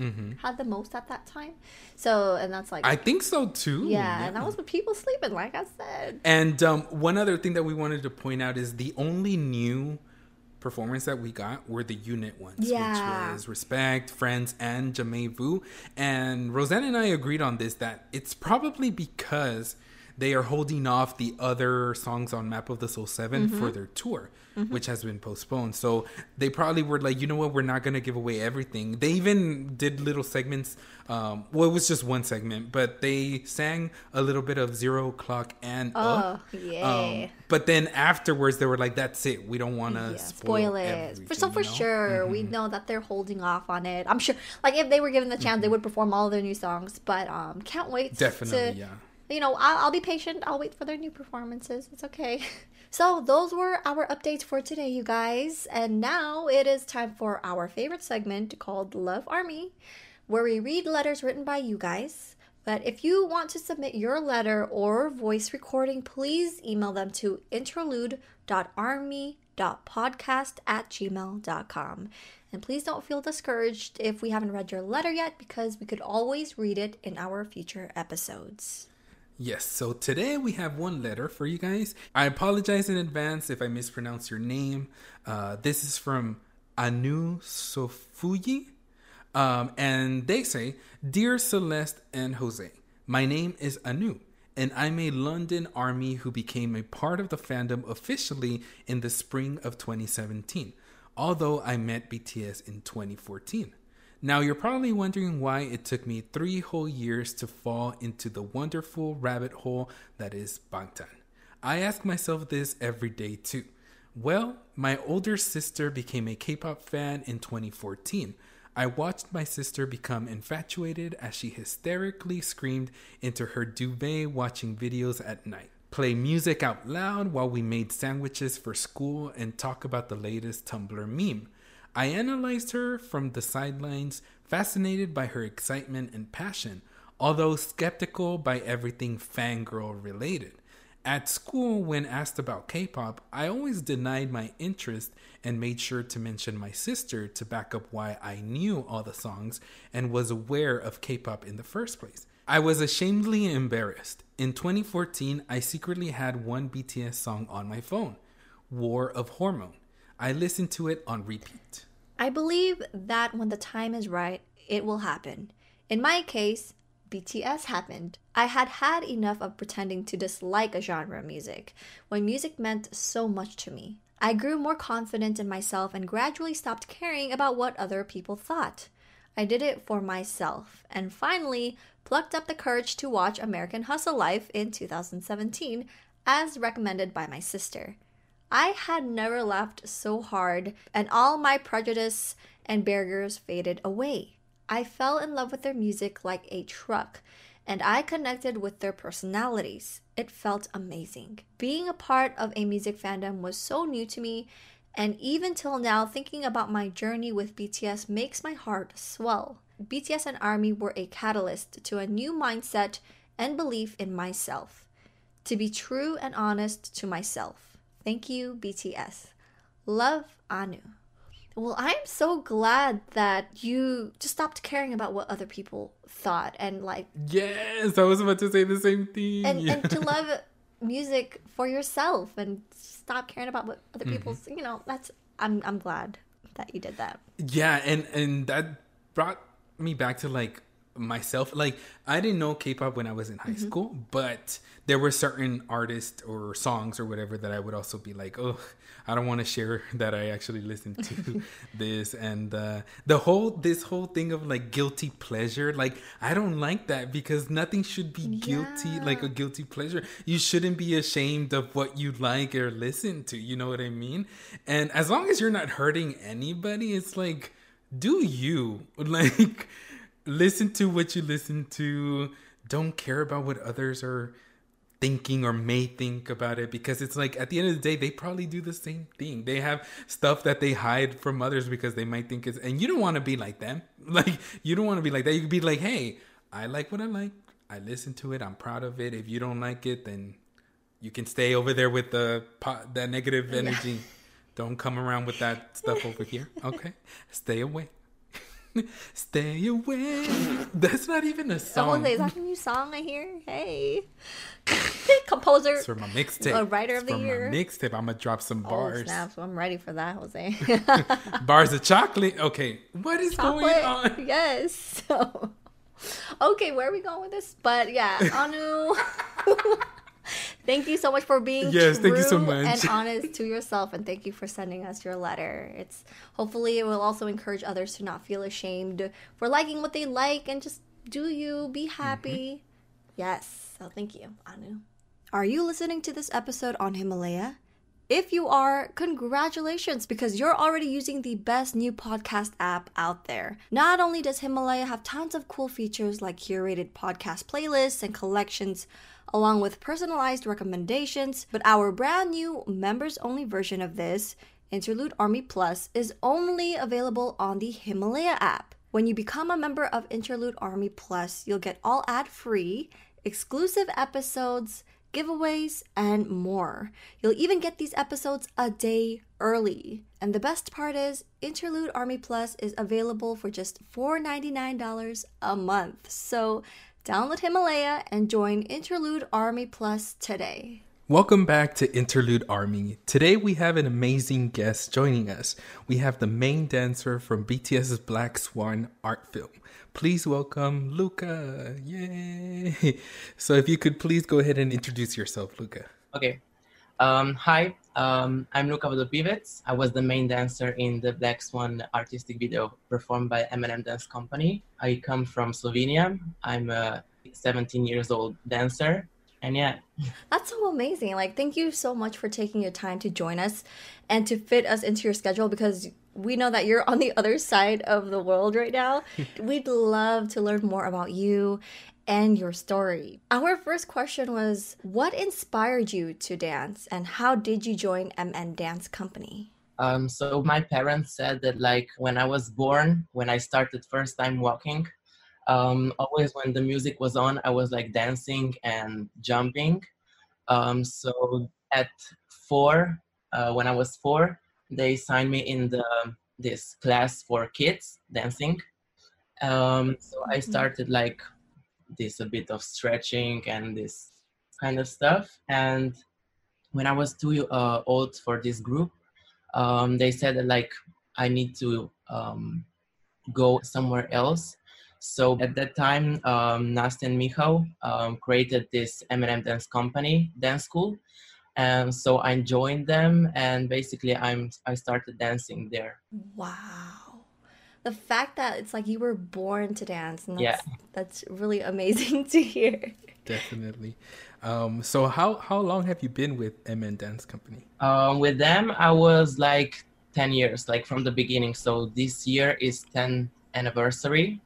had the most at that time. So and that's like Mm-hmm. I think so too. yeah, and that was with people sleeping, like I said. And um, one other thing that we wanted to point out is the only new performance that we got were the unit ones, Yeah. which was Respect, Friends, and Jamais Vu. And Roseanne and I agreed on this that it's probably because they are holding off the other songs on Map of the Soul 7 Mm-hmm. for their tour, which has been postponed. So they probably were like, you know what, we're not going to give away everything. They even did little segments. Um, well, it was just one segment, but they sang a little bit of Zero Clock and Up. Oh, yeah. Um, but then afterwards, they were like, "That's it. We don't want to Yeah, spoil, spoil it. For, so for you know? Mm-hmm. sure, we know that they're holding off on it. I'm sure, like if they were given the chance, Mm-hmm. they would perform all of their new songs. But um, can't wait. Definitely, to, yeah. You know, I'll, I'll be patient. I'll wait for their new performances. It's okay. So those were our updates for today, you guys. And now it is time for our favorite segment called Love Army, where we read letters written by you guys. But if you want to submit your letter or voice recording, please email them to interlude.army.podcast at gmail.com. And please don't feel discouraged if we haven't read your letter yet, because we could always read it in our future episodes. Yes. So today we have one letter for you guys. I apologize in advance if I mispronounce your name. Uh, this is from Anu Sofuyi. Um, and they say, Dear Celeste and Jose, my name is Anu, and I'm a London Army who became a part of the fandom officially in the spring of 2017, although I met BTS in 2014. Now, you're probably wondering why it took me three whole years to fall into the wonderful rabbit hole that is Bangtan. I ask myself this every day too. Well, my older sister became a K pop fan in 2014. I watched my sister become infatuated as she hysterically screamed into her duvet watching videos at night, play music out loud while we made sandwiches for school, and talk about the latest Tumblr meme. I analyzed her from the sidelines, fascinated by her excitement and passion, although skeptical by everything fangirl related. At school, when asked about K pop, I always denied my interest and made sure to mention my sister to back up why I knew all the songs and was aware of K pop in the first place. I was ashamedly embarrassed. In 2014, I secretly had one BTS song on my phone War of Hormone. I listen to it on repeat. I believe that when the time is right, it will happen. In my case, BTS happened. I had had enough of pretending to dislike a genre of music when music meant so much to me. I grew more confident in myself and gradually stopped caring about what other people thought. I did it for myself and finally plucked up the courage to watch American Hustle Life in 2017 as recommended by my sister. I had never laughed so hard, and all my prejudice and barriers faded away. I fell in love with their music like a truck, and I connected with their personalities. It felt amazing. Being a part of a music fandom was so new to me, and even till now, thinking about my journey with BTS makes my heart swell. BTS and ARMY were a catalyst to a new mindset and belief in myself. To be true and honest to myself. Thank you, BTS. Love, Anu. Well, I'm so glad that you just stopped caring about what other people thought and like. Yes, I was about to say the same thing. And, yeah. and to love music for yourself and stop caring about what other mm-hmm. people's. You know, that's. I'm I'm glad that you did that. Yeah, and and that brought me back to like myself like i didn't know k-pop when i was in high mm-hmm. school but there were certain artists or songs or whatever that i would also be like oh i don't want to share that i actually listened to this and uh, the whole this whole thing of like guilty pleasure like i don't like that because nothing should be guilty yeah. like a guilty pleasure you shouldn't be ashamed of what you like or listen to you know what i mean and as long as you're not hurting anybody it's like do you like listen to what you listen to. Don't care about what others are thinking or may think about it because it's like at the end of the day they probably do the same thing. They have stuff that they hide from others because they might think it's and you don't want to be like them. Like you don't want to be like that. You could be like hey i like what i like. I listen to it. I'm proud of it. If you don't like it then you can stay over there with the pot that negative energy. Yeah. don't come around with that stuff over here. Okay. Stay away Stay away. That's not even a oh, song. Oh, is that a new song I hear? Hey. Composer. It's for my mixtape. A writer of the year. mixtape. I'm gonna drop some oh, bars. Oh, snap. So I'm ready for that, Jose. bars of chocolate. Okay. What is chocolate? going on? Yes. So okay, where are we going with this? But yeah, Anu thank you so much for being yes, thank you so much. and honest to yourself, and thank you for sending us your letter. It's hopefully it will also encourage others to not feel ashamed for liking what they like and just do you be happy. Mm-hmm. Yes, so thank you, Anu. Are you listening to this episode on Himalaya? If you are, congratulations because you're already using the best new podcast app out there. Not only does Himalaya have tons of cool features like curated podcast playlists and collections along with personalized recommendations. But our brand new members only version of this, Interlude Army Plus, is only available on the Himalaya app. When you become a member of Interlude Army Plus, you'll get all ad free, exclusive episodes, giveaways, and more. You'll even get these episodes a day early. And the best part is, Interlude Army Plus is available for just $4.99 a month. So Download Himalaya and join Interlude Army Plus today. Welcome back to Interlude Army. Today we have an amazing guest joining us. We have the main dancer from BTS's Black Swan art film. Please welcome Luka. Yay! So if you could please go ahead and introduce yourself, Luka. Okay. Um, hi, um, I'm Luka Vodopivec. I was the main dancer in the Black Swan artistic video performed by MN Dance Company. I come from Slovenia. I'm a 17 years old dancer and yeah that's so amazing like thank you so much for taking your time to join us and to fit us into your schedule because we know that you're on the other side of the world right now. We'd love to learn more about you and your story. Our first question was what inspired you to dance and how did you join mn dance company? Um, so my parents said that like when i was born when i started first time walking um, always when the music was on, I was like dancing and jumping. Um, so at four, uh, when I was four, they signed me in the this class for kids dancing. Um, so I mm-hmm. started like this a bit of stretching and this kind of stuff. And when I was too uh, old for this group, um, they said that like I need to um, go somewhere else so at that time, um, Nastja and Michał um, created this MN dance company, dance school. And so I joined them and basically I'm I started dancing there. Wow. The fact that it's like you were born to dance and that's, yeah. that's really amazing to hear. Definitely. Um, so how how long have you been with MN Dance Company? Um, with them I was like 10 years like from the beginning. So this year is 10th anniversary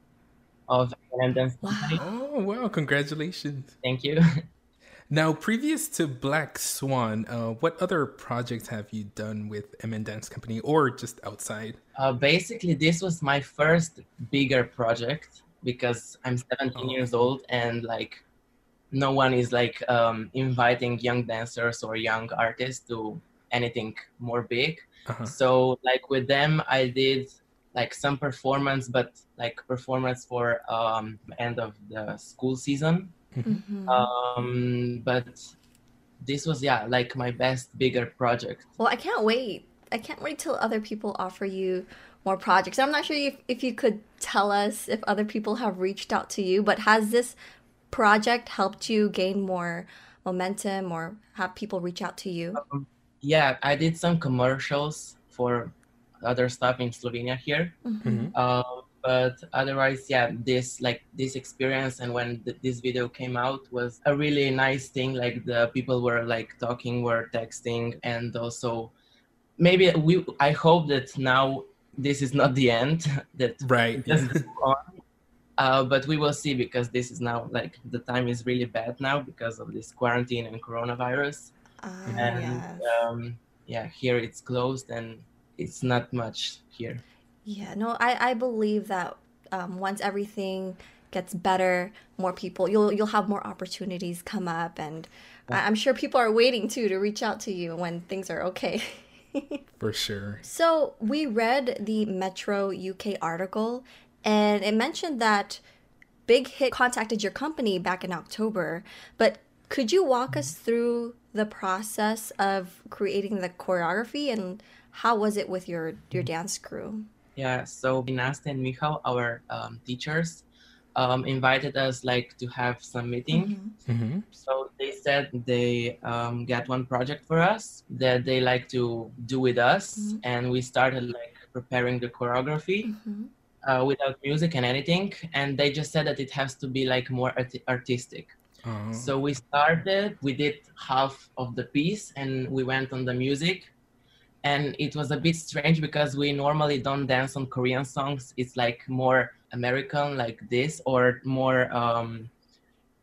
of MN Dance Company. Oh wow! Congratulations. Thank you. Now, previous to Black Swan, uh, what other projects have you done with MN Dance Company or just outside? Uh, basically, this was my first bigger project because I'm 17 oh. years old and like no one is like um, inviting young dancers or young artists to anything more big. Uh-huh. So, like with them, I did like some performance, but like performance for um, end of the school season. Mm-hmm. Um, but this was yeah like my best bigger project. Well, I can't wait. I can't wait till other people offer you more projects. I'm not sure if, if you could tell us if other people have reached out to you, but has this project helped you gain more momentum or have people reach out to you? Um, yeah, I did some commercials for other stuff in Slovenia here. Mm-hmm. Uh, but otherwise, yeah, this like this experience and when th- this video came out was a really nice thing. Like the people were like talking, were texting, and also maybe we. I hope that now this is not the end. That right. Uh, but we will see because this is now like the time is really bad now because of this quarantine and coronavirus. Uh, and yes. um, yeah, here it's closed and it's not much here. Yeah, no, I I believe that um, once everything gets better, more people you'll you'll have more opportunities come up, and yeah. I'm sure people are waiting too to reach out to you when things are okay. For sure. So we read the Metro UK article, and it mentioned that Big Hit contacted your company back in October, but could you walk us through the process of creating the choreography and how was it with your your dance crew? Yeah, so Nastja and Michał, our um, teachers, um, invited us like to have some meeting. Mm-hmm. Mm-hmm. So they said they um, got one project for us that they like to do with us, mm-hmm. and we started like preparing the choreography. Mm-hmm. Uh, without music and anything, and they just said that it has to be like more art- artistic. Uh-huh. So we started, we did half of the piece, and we went on the music, and it was a bit strange because we normally don't dance on korean songs it's like more american like this or more um,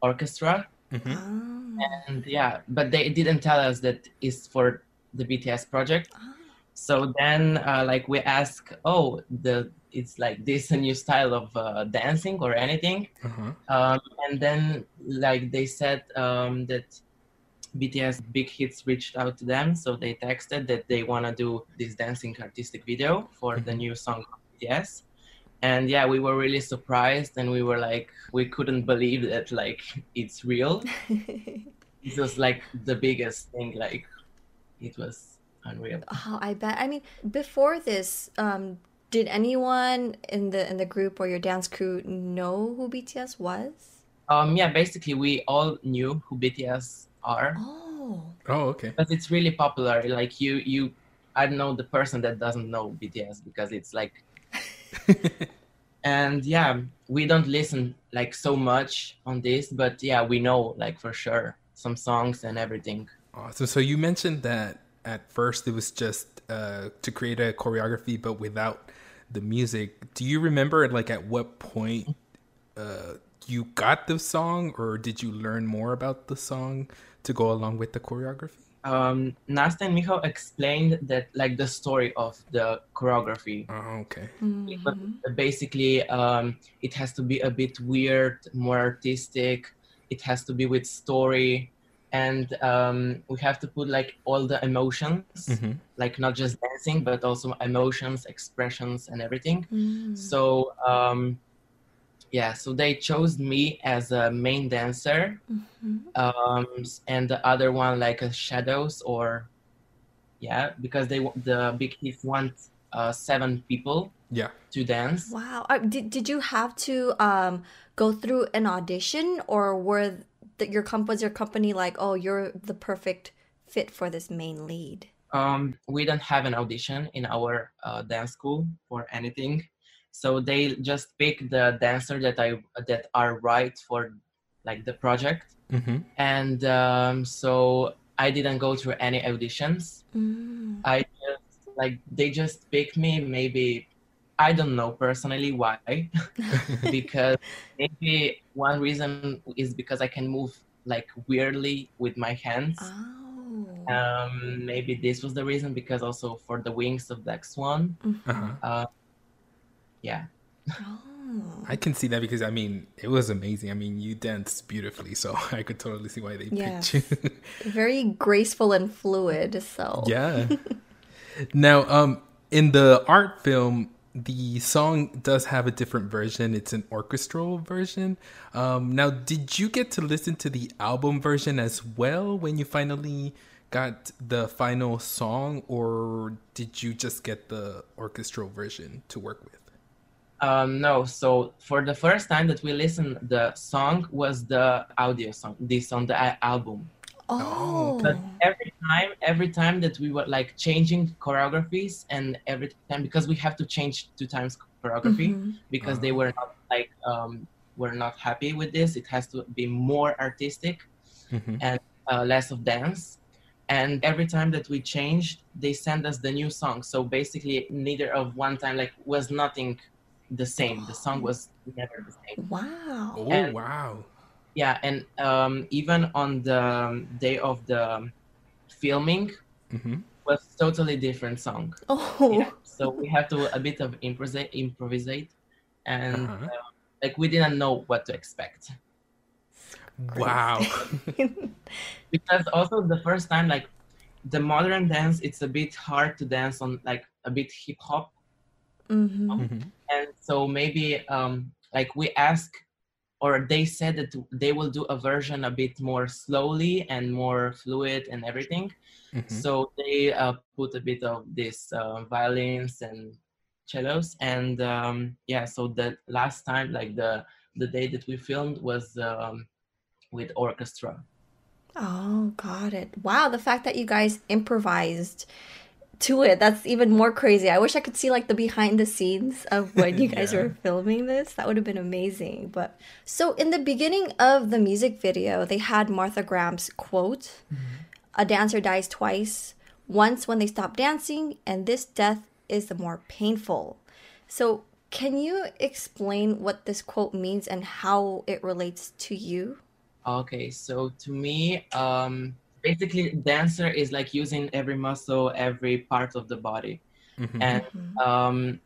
orchestra mm-hmm. oh. and yeah but they didn't tell us that it's for the bts project oh. so then uh, like we ask oh the it's like this a new style of uh, dancing or anything uh-huh. um, and then like they said um, that BTS Big Hits reached out to them, so they texted that they want to do this dancing artistic video for the mm-hmm. new song BTS. And yeah, we were really surprised, and we were like, we couldn't believe that like it's real. it was like the biggest thing. Like it was unreal. Oh, I bet. I mean, before this, um, did anyone in the in the group or your dance crew know who BTS was? Um, yeah, basically we all knew who BTS are. Oh. Oh, okay. But it's really popular. Like you, you, I don't know the person that doesn't know BTS because it's like, and yeah, we don't listen like so much on this, but yeah, we know like for sure some songs and everything. Awesome. So you mentioned that at first it was just uh, to create a choreography, but without the music. Do you remember like at what point uh, you got the song, or did you learn more about the song to go along with the choreography? Um, Nastja and Michał explained that like the story of the choreography. Oh, okay. But basically, um, it has to be a bit weird, more artistic. It has to be with story, and um, we have to put like all the emotions, Mhm. like not just dancing, but also emotions, expressions, and everything. Mm. So um, yeah, so they chose me as a main dancer, Mhm. um, and the other one like a shadows or yeah, because they wa- the big hit want uh, seven people Yeah. to dance. Wow. Uh, did did you have to um go through an audition, or were that your comp was your company like, oh, you're the perfect fit for this main lead? Um, we don't have an audition in our uh, dance school for anything, so they just pick the dancer that I that are right for like the project, Mm-hmm. and um, so I didn't go through any auditions. Mm. I just like they just picked me. Maybe I don't know personally why, because maybe one reason is because I can move like weirdly with my hands. Oh. Um, maybe this was the reason because also for the wings of Black Swan. Uh-huh. Uh, yeah. Oh. I can see that because I mean it was amazing. I mean you danced beautifully, so I could totally see why they Yes. picked you. Very graceful and fluid. So yeah. now, um, in the art film, the song does have a different version. It's an orchestral version. Um, now, did you get to listen to the album version as well when you finally got the final song, or did you just get the orchestral version to work with? Um, no, so for the first time that we listened, the song was the audio song, this on the album. Oh. But every time, every time that we were like changing choreographies, and every time because we have to change two times choreography Mhm. because they were not like um, were not happy with this. It has to be more artistic Mhm. and uh, less of dance. And every time that we changed, they send us the new song. So basically, neither of one time like was nothing the same. The song was never the same. Wow. Oh, And- wow. Yeah, and um, even on the um, day of the filming, hmm was totally different song. Oh. Yeah. So we have to a bit of improvise, improvisate, and Uh-huh. uh, like we didn't know what to expect Wow. because also the first time like the modern dance, it's a bit hard to dance on like a bit hip hop, hmm Mhm. and so maybe um, like we ask or they said that they will do a version a bit more slowly and more fluid and everything. Mhm. So they uh, put a bit of this uh, violins and cellos, and um, yeah. So the last time, like the the day that we filmed, was um, with orchestra. Oh, got it. Wow, the fact that you guys improvised to it, that's even more crazy. I wish I could see like the behind the scenes of when you guys Yeah. were filming this. That would have been amazing. But so in the beginning of the music video, they had Martha Graham's quote, "A dancer dies twice, once when they stop dancing, and this death is the more painful." So, can you explain what this quote means and how it relates to you? Okay, so to me, um, basically, dancer is like using every muscle, every part of the body, Mhm. and um,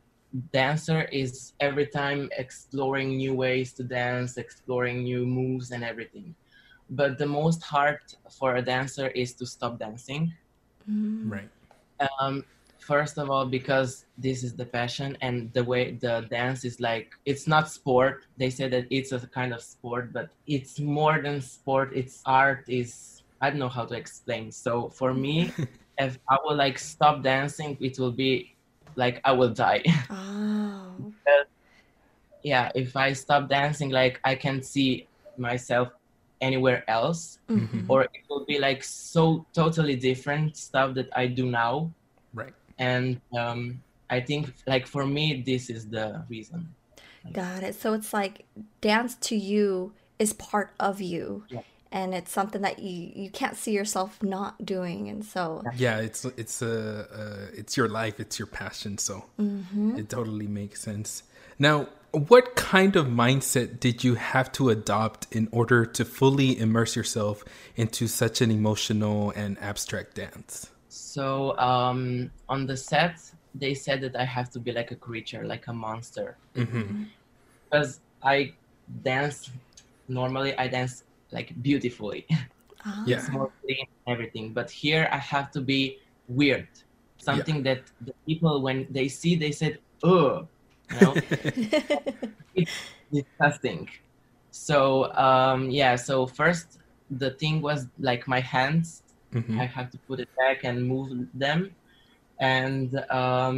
dancer is every time exploring new ways to dance, exploring new moves and everything. But the most hard for a dancer is to stop dancing. Mm. Right. Um, first of all, because this is the passion and the way the dance is like, it's not sport. They say that it's a kind of sport, but it's more than sport. It's art. Is I don't know how to explain. So for me, if I will like stop dancing, it will be like I will die. Oh. yeah, if I stop dancing, like I can see myself anywhere else, Mhm. or it will be like so totally different stuff that I do now. Right. And um, I think like for me, this is the reason. Got it. So it's like dance to you is part of you. Yeah. And it's something that you you can't see yourself not doing. And so Yeah, it's it's a uh, it's your life, it's your passion, so it totally makes sense. Now, what kind of mindset did you have to adopt in order to fully immerse yourself into such an emotional and abstract dance? So um, on the set, they said that I have to be like a creature, like a monster, Mm-hmm. because I dance normally. I dance like beautifully, Ah. Yeah. it's more clean, everything. But here I have to be weird, something that the people when they see they said, "Oh," you know, it's disgusting. So um, yeah. So first the thing was like my hands Mhm. I have to put it back and move them, and um,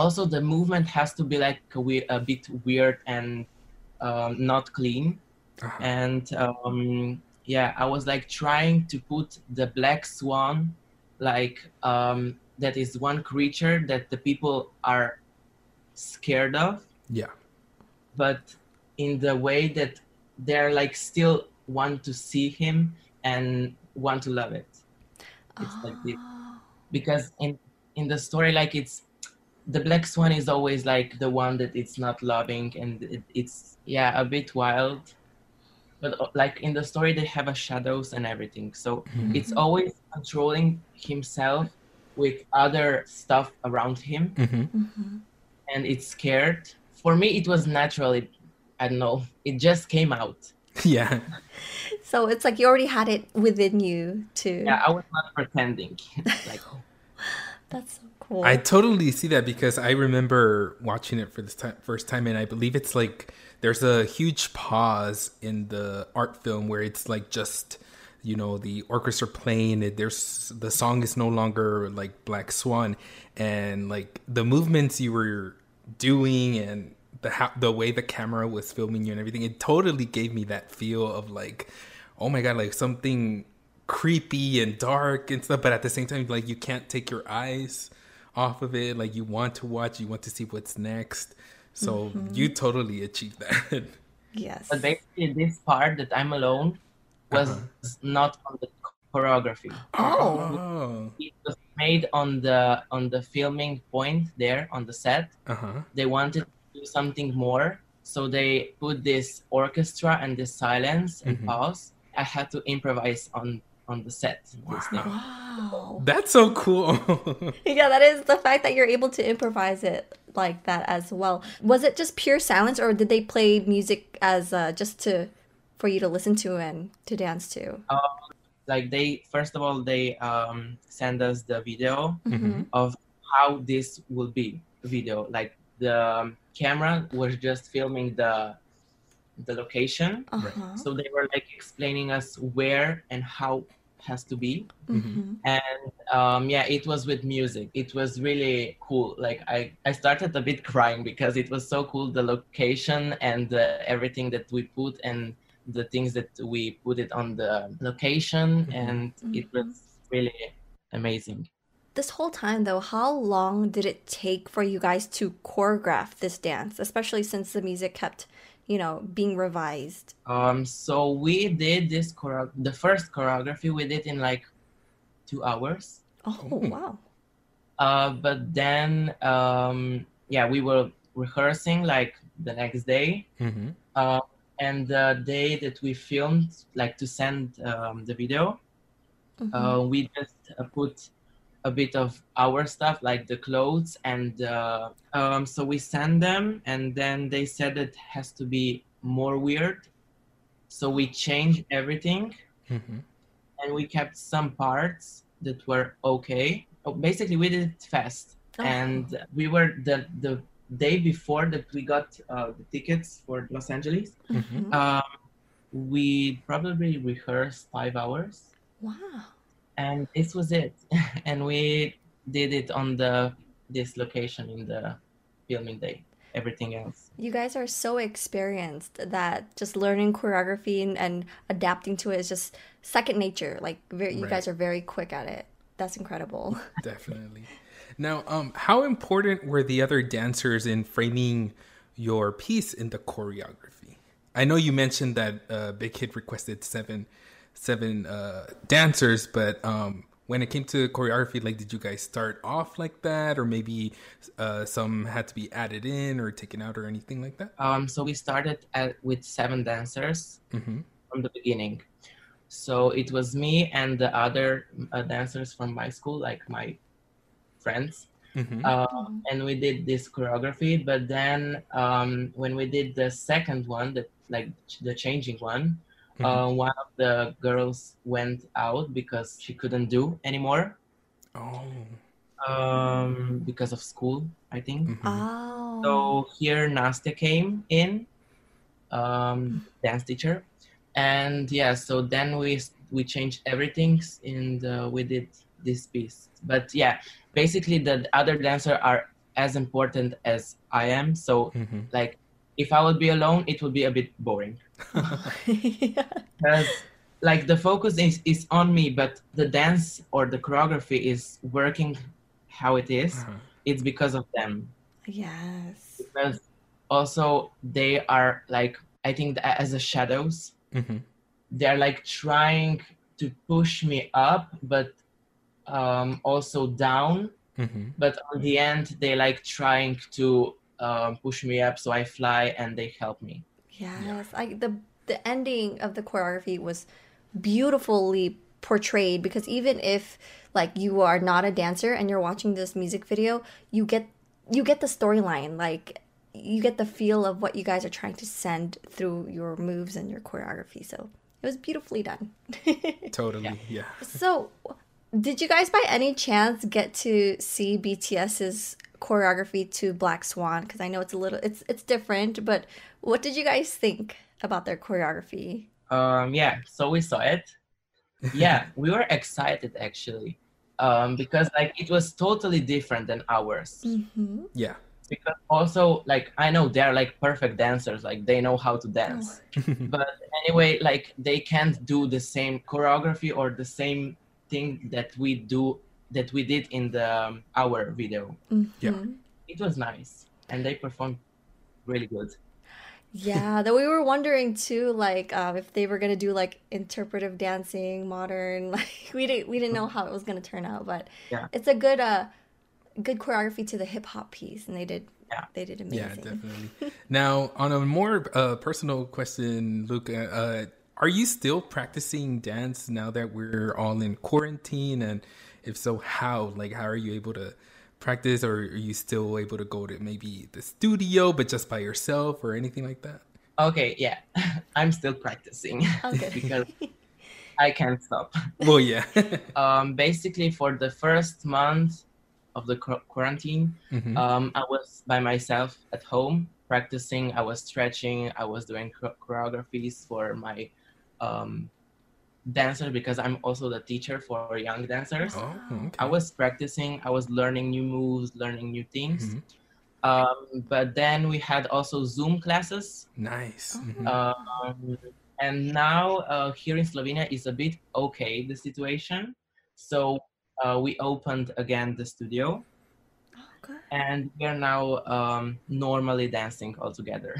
also the movement has to be like a, we- a bit weird and um, not clean. Uh-huh. And um, yeah, I was like trying to put the black swan, like um, that is one creature that the people are scared of, Yeah. but in the way that they're like still want to see him and want to love it. It's like this Oh. because in in the story like it's the black swan is always like the one that it's not loving and it, it's yeah a bit wild but uh, like in the story they have a shadows and everything. So it's always controlling himself with other stuff around him. Hmm Mhm. and it's scared. For me it was naturally i don't know it just came out. Yeah. So it's like you already had it within you too. Yeah i was not pretending. Like That's so cool. I totally see that because I remember watching it for this time, first time, and I believe it's like there's a huge pause in the art film where it's like just you know the orchestra playing it. There's the song is no longer like Black Swan, and like the movements you were doing and the the way the camera was filming you and everything, it totally gave me that feel of like, oh my god, like something creepy and dark and stuff but at the same time like you can't take your eyes off of it like you want to watch you want to see what's next so you totally achieved that yes. But basically, this part that I'm alone was not on the choreography. Oh. oh It was made on the on the filming point there on the set. uh-huh They wanted to do something more, so they put this orchestra and this silence and Mhm. pause. I had to improvise on on the set. Wow. that's so cool Yeah, that is the fact that you're able to improvise it like that as well. Was it just pure silence, or did they play music as uh, just to for you to listen to and to dance to? Like they first of all they um, send us the video Mhm. of how this will be video like the um, camera was just filming the the location. Uh-huh. so they were like explaining us where and how has to be. Mhm. and um, yeah it was with music. It was really cool. Like i i started a bit crying because it was so cool the location and uh, everything that we put and the things that we put it on the location. And it was really amazing. This whole time, though, how long did it take for you guys to choreograph this dance, especially since the music kept, you know, being revised? Um, so we did this choreo- the first choreography we did in like two hours. Oh, wow. Uh, but then um, yeah, we were rehearsing like the next day. mm-hmm. Uh, and the day that we filmed, like to send um, the video, Mhm. uh, we just uh, put a bit of our stuff, like the clothes, and uh, um, so we sent them, and then they said it has to be more weird. So we changed everything, Mm-hmm. and we kept some parts that were okay. Oh, Basically, we did it fast, Oh. and we were the the day before that we got uh, the tickets for Los Angeles. Mm-hmm. Um, we probably rehearsed five hours Wow. And this was it. and we did it on the this location in the filming day. Everything else. You guys are so experienced that just learning choreography and, and adapting to it is just second nature. Like very, you Right. guys are very quick at it. That's incredible. Definitely. Now, um, how important were the other dancers in framing your piece in the choreography? I know you mentioned that uh, Big Hit requested seven, seven uh, dancers, but um, when it came to choreography, like, did you guys start off like that, or maybe uh, some had to be added in or taken out, or anything like that? Um, so we started at, with seven dancers Mm-hmm. from the beginning. So it was me and the other uh, dancers from my school, like my friends. Mm-hmm. Uh, and we did this choreography. But then um, when we did the second one, the like the changing one, uh, one of the girls went out because she couldn't do anymore oh. um, because of school, I think. Mhm. Oh. So here Nastja came in, um, dance teacher, and yeah. So then we we changed everything and uh, we did this piece. But yeah, basically the other dancers are as important as I am. So Mhm. like, if I would be alone, it would be a bit boring yeah. because like the focus is is on me, but the dance or the choreography is working how it is. Uh-huh. It's because of them. Yes. because also they are like i think as a shadows Mhm. they're like trying to push me up but um also down Mhm. but on the end they like trying to um, push me up so i fly and they help me Yes, I the the ending of the choreography was beautifully portrayed because even if like you are not a dancer and you're watching this music video, you get you get the storyline, like you get the feel of what you guys are trying to send through your moves and your choreography. So it was beautifully done. Totally. Yeah. so, did you guys by any chance get to see BTS's choreography to Black Swan? Because I know it's a little it's it's different, but what did you guys think about their choreography? um yeah so we saw it yeah we were excited actually um because like it was totally different than ours Mm-hmm. Yeah. because also like i know they're like perfect dancers like they know how to dance but anyway like they can't do the same choreography or the same thing that we do that we did in the um, our video Yeah. Mm-hmm. it was nice and they performed really good Yeah, that we were wondering too, like um, if they were gonna do like interpretive dancing, modern. Like we didn't we didn't know how it was gonna turn out, but Yeah. it's a good uh good choreography to the hip hop piece, and they did Yeah. they did amazing. Yeah, definitely. now, on a more uh, personal question, Luke, uh, are you still practicing dance now that we're all in quarantine? And if so, how? Like, how are you able to practice, or are you still able to go to maybe the studio, but just by yourself, or anything like that? okay yeah i'm still practicing Okay. because i can't stop Well, yeah. um basically for the first month of the qu- quarantine Mhm. um, I was by myself at home practicing. I was stretching. I was doing choreographies for my um, dancers because I'm also the teacher for young dancers. oh, okay. I was practicing. I was learning new moves, learning new things. Mhm. Um, but then we had also Zoom classes. nice. Mhm. Um, and now uh, here in Slovenia is a bit okay the situation. So uh, we opened again the studio Oh, good. and we are now um, normally dancing all together.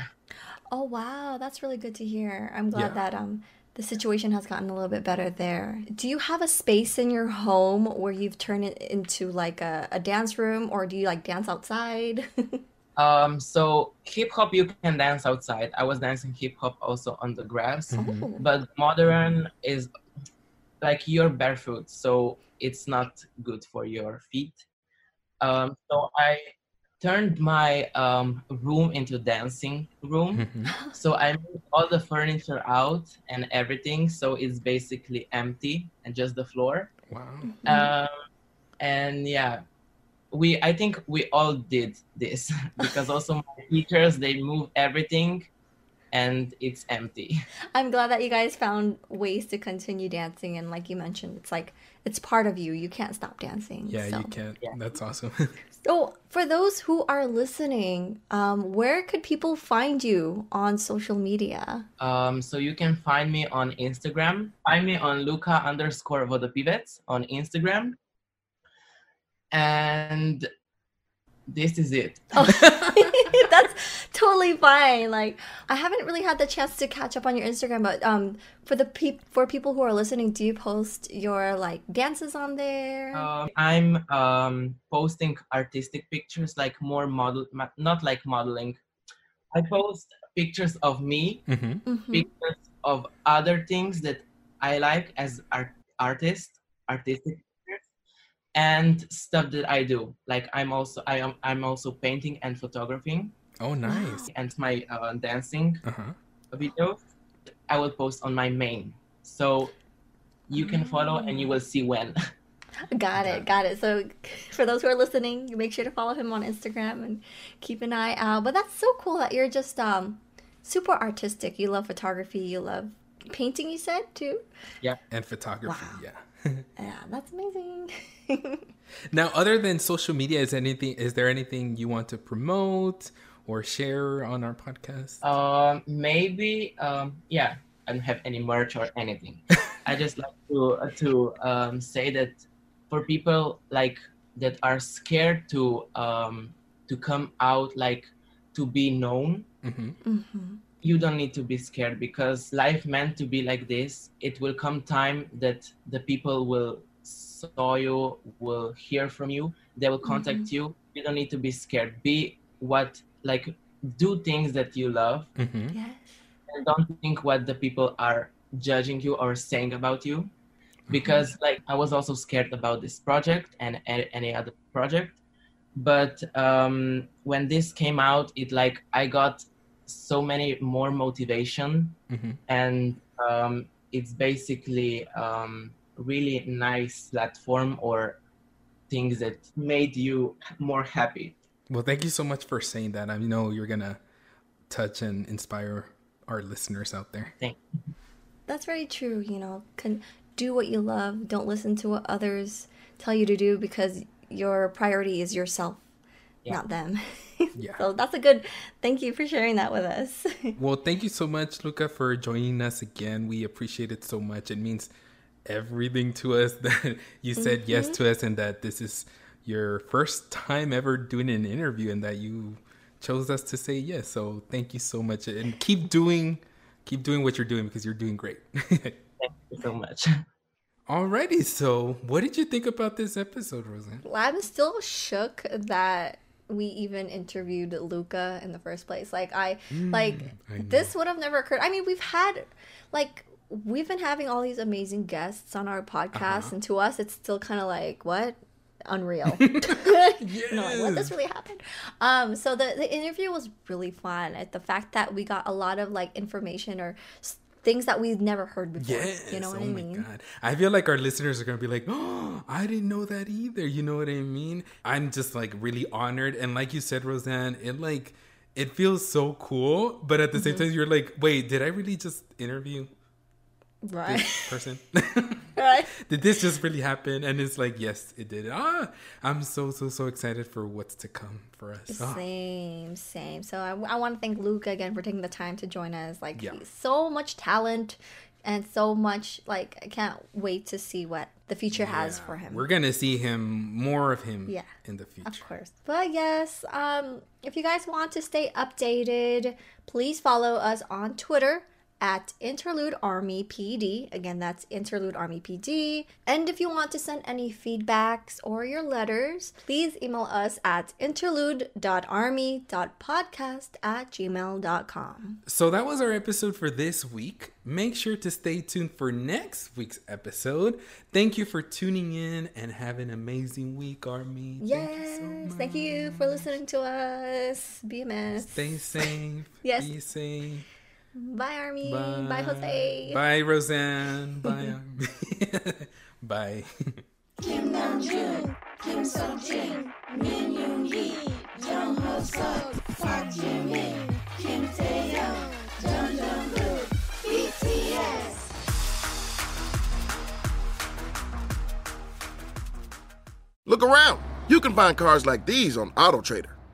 Oh wow, that's really good to hear. I'm glad Yeah. that um the situation has gotten a little bit better there. Do you have a space in your home where you've turned it into like a, a dance room, or do you like dance outside? Um, so hip hop you can dance outside. I was dancing hip hop also on the grass, Mhm. Oh. but modern is like you're barefoot, so it's not good for your feet. Um, so I turned my um, room into dancing room. Mhm. So I moved all the furniture out and everything, so it's basically empty and just the floor. Wow. Um, and yeah, we I think we all did this because also my teachers they move everything and it's empty. I'm glad that you guys found ways to continue dancing and like you mentioned, it's like it's part of you. You can't stop dancing. Yeah, so. you can't. Yeah. That's awesome. So, for those who are listening, um, where could people find you on social media? Um, so you can find me on Instagram. Find me on Luka underscore Vodopivec on Instagram. And this is it. Oh, that's totally fine. Like, I haven't really had the chance to catch up on your Instagram, but um, for the peop- for people who are listening, do you post your like dances on there? Um, I'm um, posting artistic pictures, like more model, ma- not like modeling. I post pictures of me, hmm Mhm. pictures of other things that I like as art artist, artistic pictures, and stuff that I do. Like I'm also I am I'm also painting and photographing, Oh, nice. and my uh, dancing Uh huh. videos. I will post on my main, so you can follow and you will see when. Got it, got it. So, for those who are listening, you make sure to follow him on Instagram and keep an eye out. But that's so cool that you're just um super artistic. You love photography. You love painting. You said too. Yeah, and photography. Wow. Yeah. Yeah, that's amazing. Now, other than social media, is anything? Is there anything you want to promote or share on our podcast? Um, maybe um, yeah. I don't have any merch or anything. I just like to uh, to um, say that for people like that are scared to um, to come out, like to be known, hmm hmm you don't need to be scared because life meant to be like this. It will come time that the people will saw you, will hear from you, they will contact you. You don't need to be scared. Be what like do things that you love hmm Yes. and don't think what the people are judging you or saying about you because like i was also scared about this project and a- any other project but um when this came out it like i got so many more motivation hmm and um it's basically um really nice platform or things that made you more happy Well, thank you so much for saying that. I know you're gonna touch and inspire our listeners out there. Thank. That's very true. You know, can do what you love. Don't listen to what others tell you to do because your priority is yourself, Yeah. not them. Yeah. so that's a good. Thank you for sharing that with us. Well, thank you so much, Luka, for joining us again. We appreciate it so much. It means everything to us that you said yes mm-hmm. to us and that this is your first time ever doing an interview and that you chose us to say yes. So thank you so much and keep doing keep doing what you're doing because you're doing great. thank you so much Alrighty, so what did you think about this episode, Roseanne? I'm still shook that we even interviewed Luka in the first place. Like I like I this would have never occurred. I mean, we've had like we've been having all these amazing guests on our podcast and to us it's still kind of like what unreal. you know, like what this really happened. Um so the the interview was really fun. Uh, The fact that we got a lot of like information or things that we've never heard before. Yes. You know what oh I my mean? god. I feel like our listeners are gonna be like, "Oh, I didn't know that either." You know what I mean? I'm just like really honored, and like you said, Roseanne, it like it feels so cool, but at the Mm-hmm. same time, you're like, "Wait, did I really just interview Right. this person? right. did this just really happen?" And it's like, yes, it did. Ah, I'm so so so excited for what's to come for us. Ah. Same, same. So I, I want to thank Luka again for taking the time to join us. Like, Yeah. he's so much talent and so much, like, I can't wait to see what the future has for him. We're gonna see him more of him Yeah, in the future. Of course. But yes, um, if you guys want to stay updated, please follow us on Twitter at Interlude Army PD. Again, that's Interlude Army PD. And if you want to send any feedbacks or your letters, please email us at interlude.army.podcast at gmail.com. So that was our episode for this week. Make sure to stay tuned for next week's episode. Thank you for tuning in and have an amazing week, Army. Yes, Thank you so much. thank you for listening to us. Be a mess. Stay safe. Yes. Be safe. Bye, Army. Bye, Bye Jose. Bye, Roseanne. Bye, Army. Bye. Kim Namjoon, Kim Seokjin, Min Yoon Lee, Jung Hoseok, Park Jimin, Kim Taehyung, Jung Jung Woo, BTS. Look around. You can find cars like these on Auto Trader.